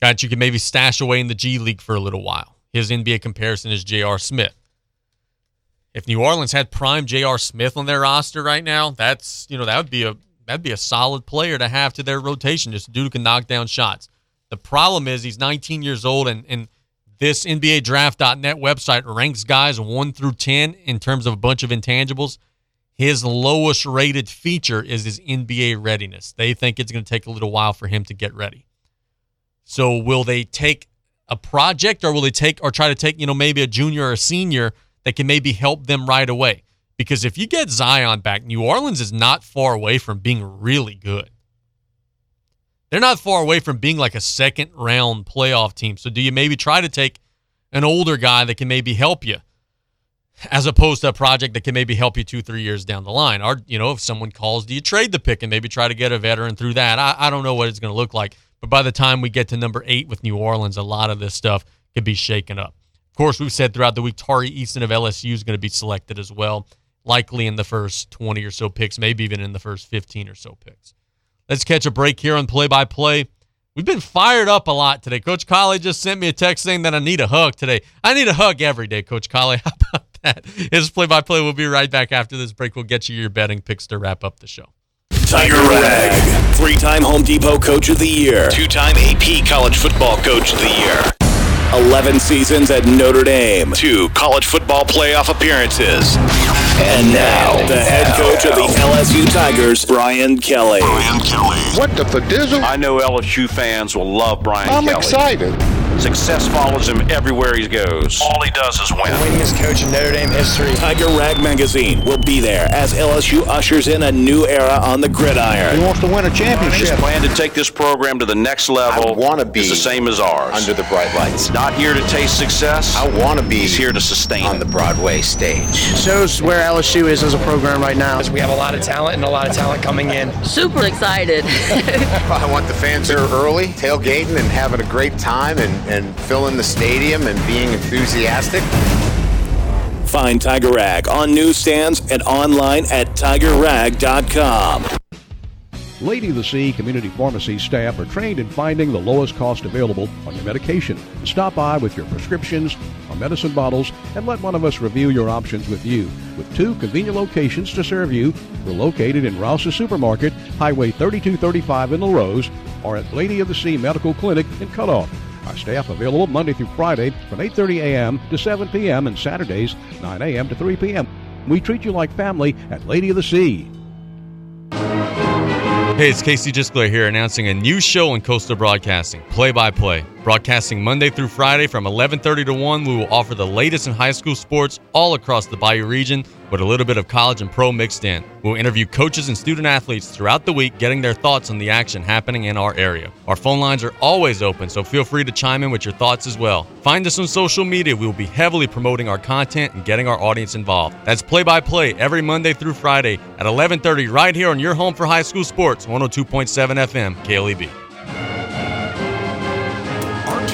Guy you can maybe stash away in the G League for a little while. His NBA comparison is J.R. Smith. If New Orleans had prime J.R. Smith on their roster right now, that's you know that would be a that'd be a solid player to have to their rotation. Just a dude who can knock down shots. The problem is he's 19 years old, and and this NBA Draft.net website ranks guys one through 10 in terms of a bunch of intangibles. His lowest rated feature is his NBA readiness. They think it's going to take a little while for him to get ready. So will they take a project or will they take or try to take, you know, maybe a junior or a senior that can maybe help them right away? Because if you get Zion back, New Orleans is not far away from being really good. They're not far away from being like a second round playoff team. So do you maybe try to take an older guy that can maybe help you? As opposed to a project that can maybe help you two, three years down the line. Or, you know, if someone calls, do you trade the pick and maybe try to get a veteran through that? I, I don't know what it's going to look like. But by the time we get to number eight with New Orleans, a lot of this stuff could be shaken up. Of course, we've said throughout the week, Tari Eason of LSU is going to be selected as well, likely in the first 20 or so picks, maybe even in the first 15 or so picks. Let's catch a break here on play by play. We've been fired up a lot today. Coach Colley just sent me a text saying that I need a hug today. I need a hug every day, Coach Colley. How about that? His play by play. We'll be right back after this break. We'll get you your betting picks to wrap up the show. Tiger Rag, three time Home Depot Coach of the Year, two time AP College Football Coach of the Year. 11 seasons at Notre Dame, two college football playoff appearances. And now, the head coach of the LSU Tigers, Brian Kelly. Brian Kelly. What the fadizzle? I know LSU fans will love Brian I'm Kelly. excited. Success follows him everywhere he goes. All he does is win. Winningest coach in Notre Dame history. Tiger Rag Magazine will be there as LSU ushers in a new era on the gridiron. He wants to win a championship. His plan to take this program to the next level I want to be is the same as ours. under the bright lights. Not here to taste success. I want to be He's here to sustain on the Broadway stage. Shows where LSU is as a program right now. We have a lot of talent and a lot of talent coming in. Super excited. I want the fans here early, tailgating and having a great time and, and filling the stadium and being enthusiastic. Find Tiger Rag on newsstands and online at tigerrag.com. Lady of the Sea Community Pharmacy staff are trained in finding the lowest cost available on your medication. Stop by with your prescriptions or medicine bottles and let one of us review your options with you. With two convenient locations to serve you, we're located in Rouse's Supermarket, Highway 3235 in LaRose, or at Lady of the Sea Medical Clinic in Cutoff. Our staff available Monday through Friday from 8:30 a.m. to 7 p.m. and Saturdays 9 a.m. to 3 p.m. We treat you like family at Lady of the Sea. Hey, it's Casey Gisclair here announcing a new show in Coastal Broadcasting, Play by Play. Broadcasting Monday through Friday from 11:30 to 1, we will offer the latest in high school sports all across the Bayou region with a little bit of college and pro mixed in. We'll interview coaches and student athletes throughout the week getting their thoughts on the action happening in our area. Our phone lines are always open, so feel free to chime in with your thoughts as well. Find us on social media. We will be heavily promoting our content and getting our audience involved. That's Play by Play every Monday through Friday at 11:30 right here on your home for high school sports, 102.7 FM KLEB.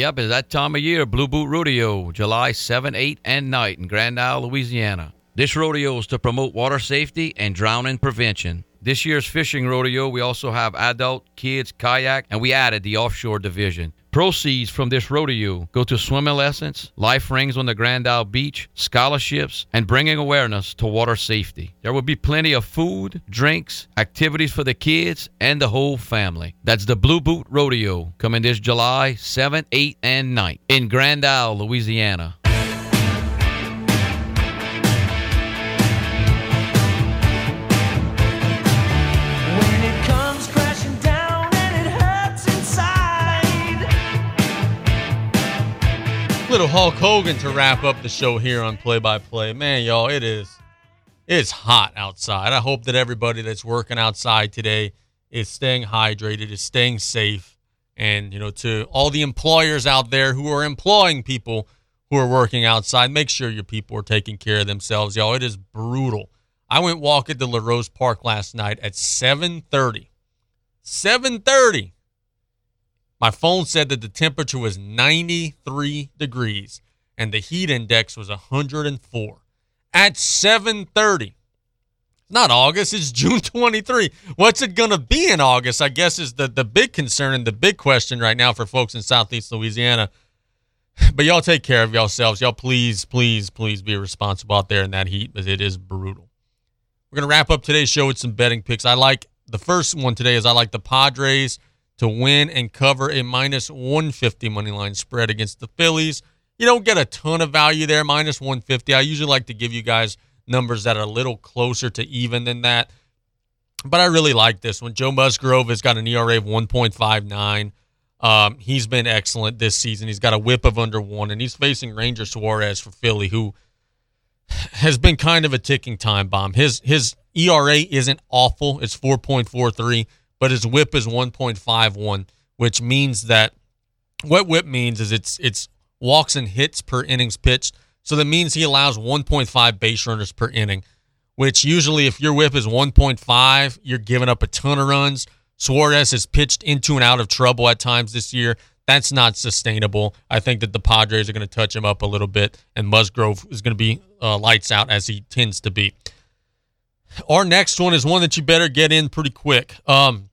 Yep, it's that time of year, Blue Boot Rodeo, July 7, 8, and night in Grand Isle, Louisiana. This rodeo is to promote water safety and drowning prevention. This year's fishing rodeo, we also have adult, kids, kayak, and we added the offshore division. Proceeds from this rodeo go to swimming lessons, life rings on the Grand Isle Beach, scholarships, and bringing awareness to water safety. There will be plenty of food, drinks, activities for the kids and the whole family. That's the Blue Boot Rodeo coming this July 7, 8, and 9 in Grand Isle, Louisiana. Little Hulk Hogan to wrap up the show here on Play by Play. Man, y'all, it is it's hot outside. I hope that everybody that's working outside today is staying hydrated, is staying safe, and you know, to all the employers out there who are employing people who are working outside, make sure your people are taking care of themselves, y'all. It is brutal. I went walking to LaRose Park last night at 7:30. 7:30. My phone said that the temperature was 93 degrees and the heat index was 104 at 7:30. Not August, it's June 23. What's it going to be in August? I guess is the the big concern and the big question right now for folks in Southeast Louisiana. But y'all take care of yourselves. Y'all please, please, please be responsible out there in that heat because it is brutal. We're going to wrap up today's show with some betting picks. I like the first one today is I like the Padres to win and cover a minus 150 money line spread against the Phillies. You don't get a ton of value there, minus 150. I usually like to give you guys numbers that are a little closer to even than that. But I really like this one. Joe Musgrove has got an ERA of 1.59. Um, he's been excellent this season. He's got a whip of under one, and he's facing Ranger Suarez for Philly, who has been kind of a ticking time bomb. His his ERA isn't awful. It's 4.43, but his whip is 1.51, which means that what whip means is it's it's walks and hits per innings pitched. So that means he allows 1.5 base runners per inning, which usually if your whip is 1.5, you're giving up a ton of runs. Suarez has pitched into and out of trouble at times this year. That's not sustainable. I think that the Padres are going to touch him up a little bit, and Musgrove is going to be uh, lights out as he tends to be. Our next one is one that you better get in pretty quick. Um,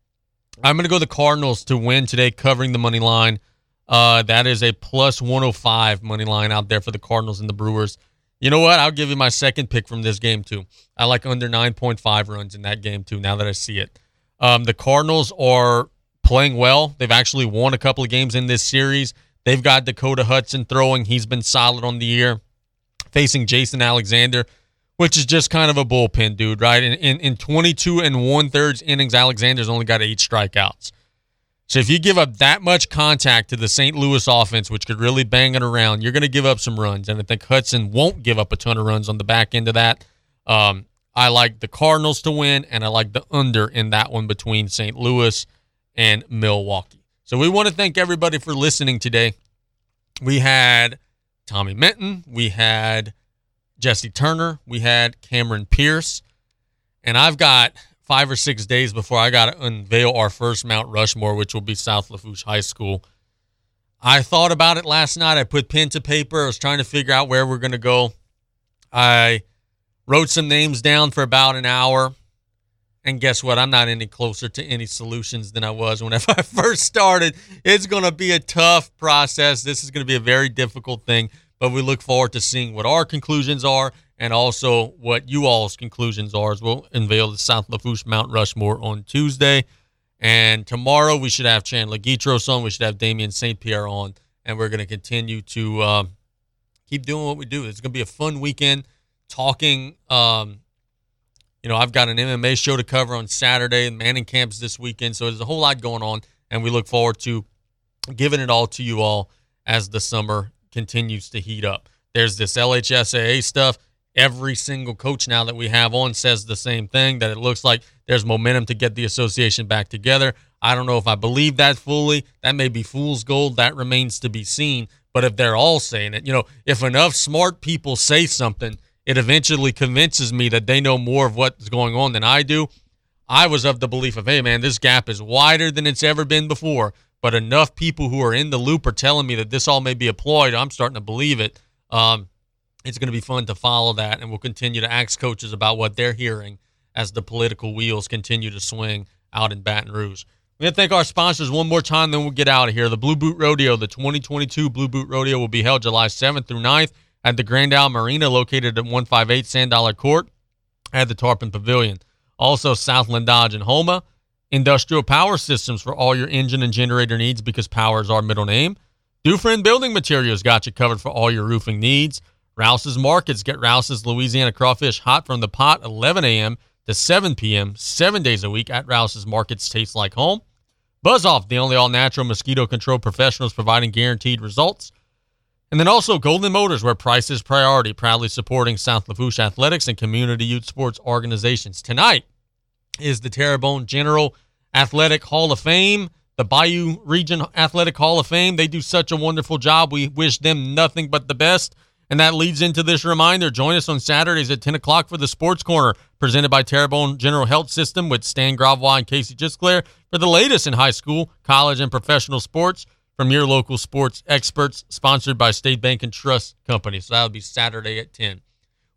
I'm going to go the Cardinals to win today, covering the money line. Uh, that is a plus 105 money line out there for the Cardinals and the Brewers. You know what? I'll give you my second pick from this game too. I like under 9.5 runs in that game too. Now that I see it, um, the Cardinals are playing well. They've actually won a couple of games in this series. They've got Dakota Hudson throwing. He's been solid on the year. Facing Jason Alexander, which is just kind of a bullpen dude, right? In in, in 22 and one thirds innings, Alexander's only got eight strikeouts. So if you give up that much contact to the St. Louis offense, which could really bang it around, you're going to give up some runs. And I think Hudson won't give up a ton of runs on the back end of that. Um, I like the Cardinals to win, and I like the under in that one between St. Louis and Milwaukee. So we want to thank everybody for listening today. We had Tommy Minton, we had Jesse Turner, we had Cameron Pierce, and I've got five or six days before I got to unveil our first Mount Rushmore, which will be South Lafourche High School. I thought about it last night. I put pen to paper. I was trying to figure out where we're going to go. I wrote some names down for about an hour. And guess what? I'm not any closer to any solutions than I was whenever I first started. It's going to be a tough process. This is going to be a very difficult thing, but we look forward to seeing what our conclusions are and also what you all's conclusions are as we'll unveil the South Lafourche Mount Rushmore on Tuesday. And tomorrow we should have Chandler Guitros on. We should have Damian St. Pierre on. And we're going to continue to um, keep doing what we do. It's going to be a fun weekend talking. Um, you know, I've got an MMA show to cover on Saturday and Manning camps this weekend. So there's a whole lot going on. And we look forward to giving it all to you all as the summer continues to heat up. There's this LHSAA stuff every single coach now that we have on says the same thing that it looks like there's momentum to get the association back together. I don't know if I believe that fully. That may be fool's gold. That remains to be seen. But if they're all saying it, you know, if enough smart people say something, it eventually convinces me that they know more of what's going on than I do. I was of the belief of, hey, man, this gap is wider than it's ever been before. But enough people who are in the loop are telling me that this all may be a ploy. I'm starting to believe it. Um, it's going to be fun to follow that, and we'll continue to ask coaches about what they're hearing as the political wheels continue to swing out in Baton Rouge. We're going to thank our sponsors one more time, then we'll get out of here. The Blue Boot Rodeo, the 2022 Blue Boot Rodeo, will be held July 7th through 9th at the Grand Isle Marina, located at 158 Sand Dollar Court at the Tarpon Pavilion. Also, Southland Dodge and Houma. Industrial Power Systems for all your engine and generator needs because power is our middle name. Dufresne Building Materials got you covered for all your roofing needs. Rouse's Markets. Get Rouse's Louisiana crawfish hot from the pot 11 a.m. to 7 p.m. seven days a week at Rouse's Markets. Tastes like home. Buzz Off, the only all natural mosquito control professionals providing guaranteed results. And then also Golden Motors, where price is priority, proudly supporting South Lafourche athletics and community youth sports organizations. Tonight is the Terrebonne General Athletic Hall of Fame, the Bayou Region Athletic Hall of Fame. They do such a wonderful job. We wish them nothing but the best. And that leads into this reminder. Join us on Saturdays at 10 o'clock for the Sports Corner, presented by Terrebonne General Health System with Stan Gravois and Casey Gisclair for the latest in high school, college, and professional sports from your local sports experts, sponsored by State Bank and Trust Company. So that'll be Saturday at 10.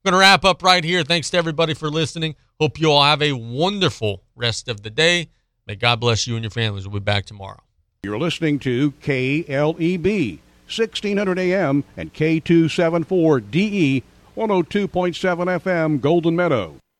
We're going to wrap up right here. Thanks to everybody for listening. Hope you all have a wonderful rest of the day. May God bless you and your families. We'll be back tomorrow. You're listening to KLEB. 1600 AM and K274DE 102.7 FM Golden Meadow.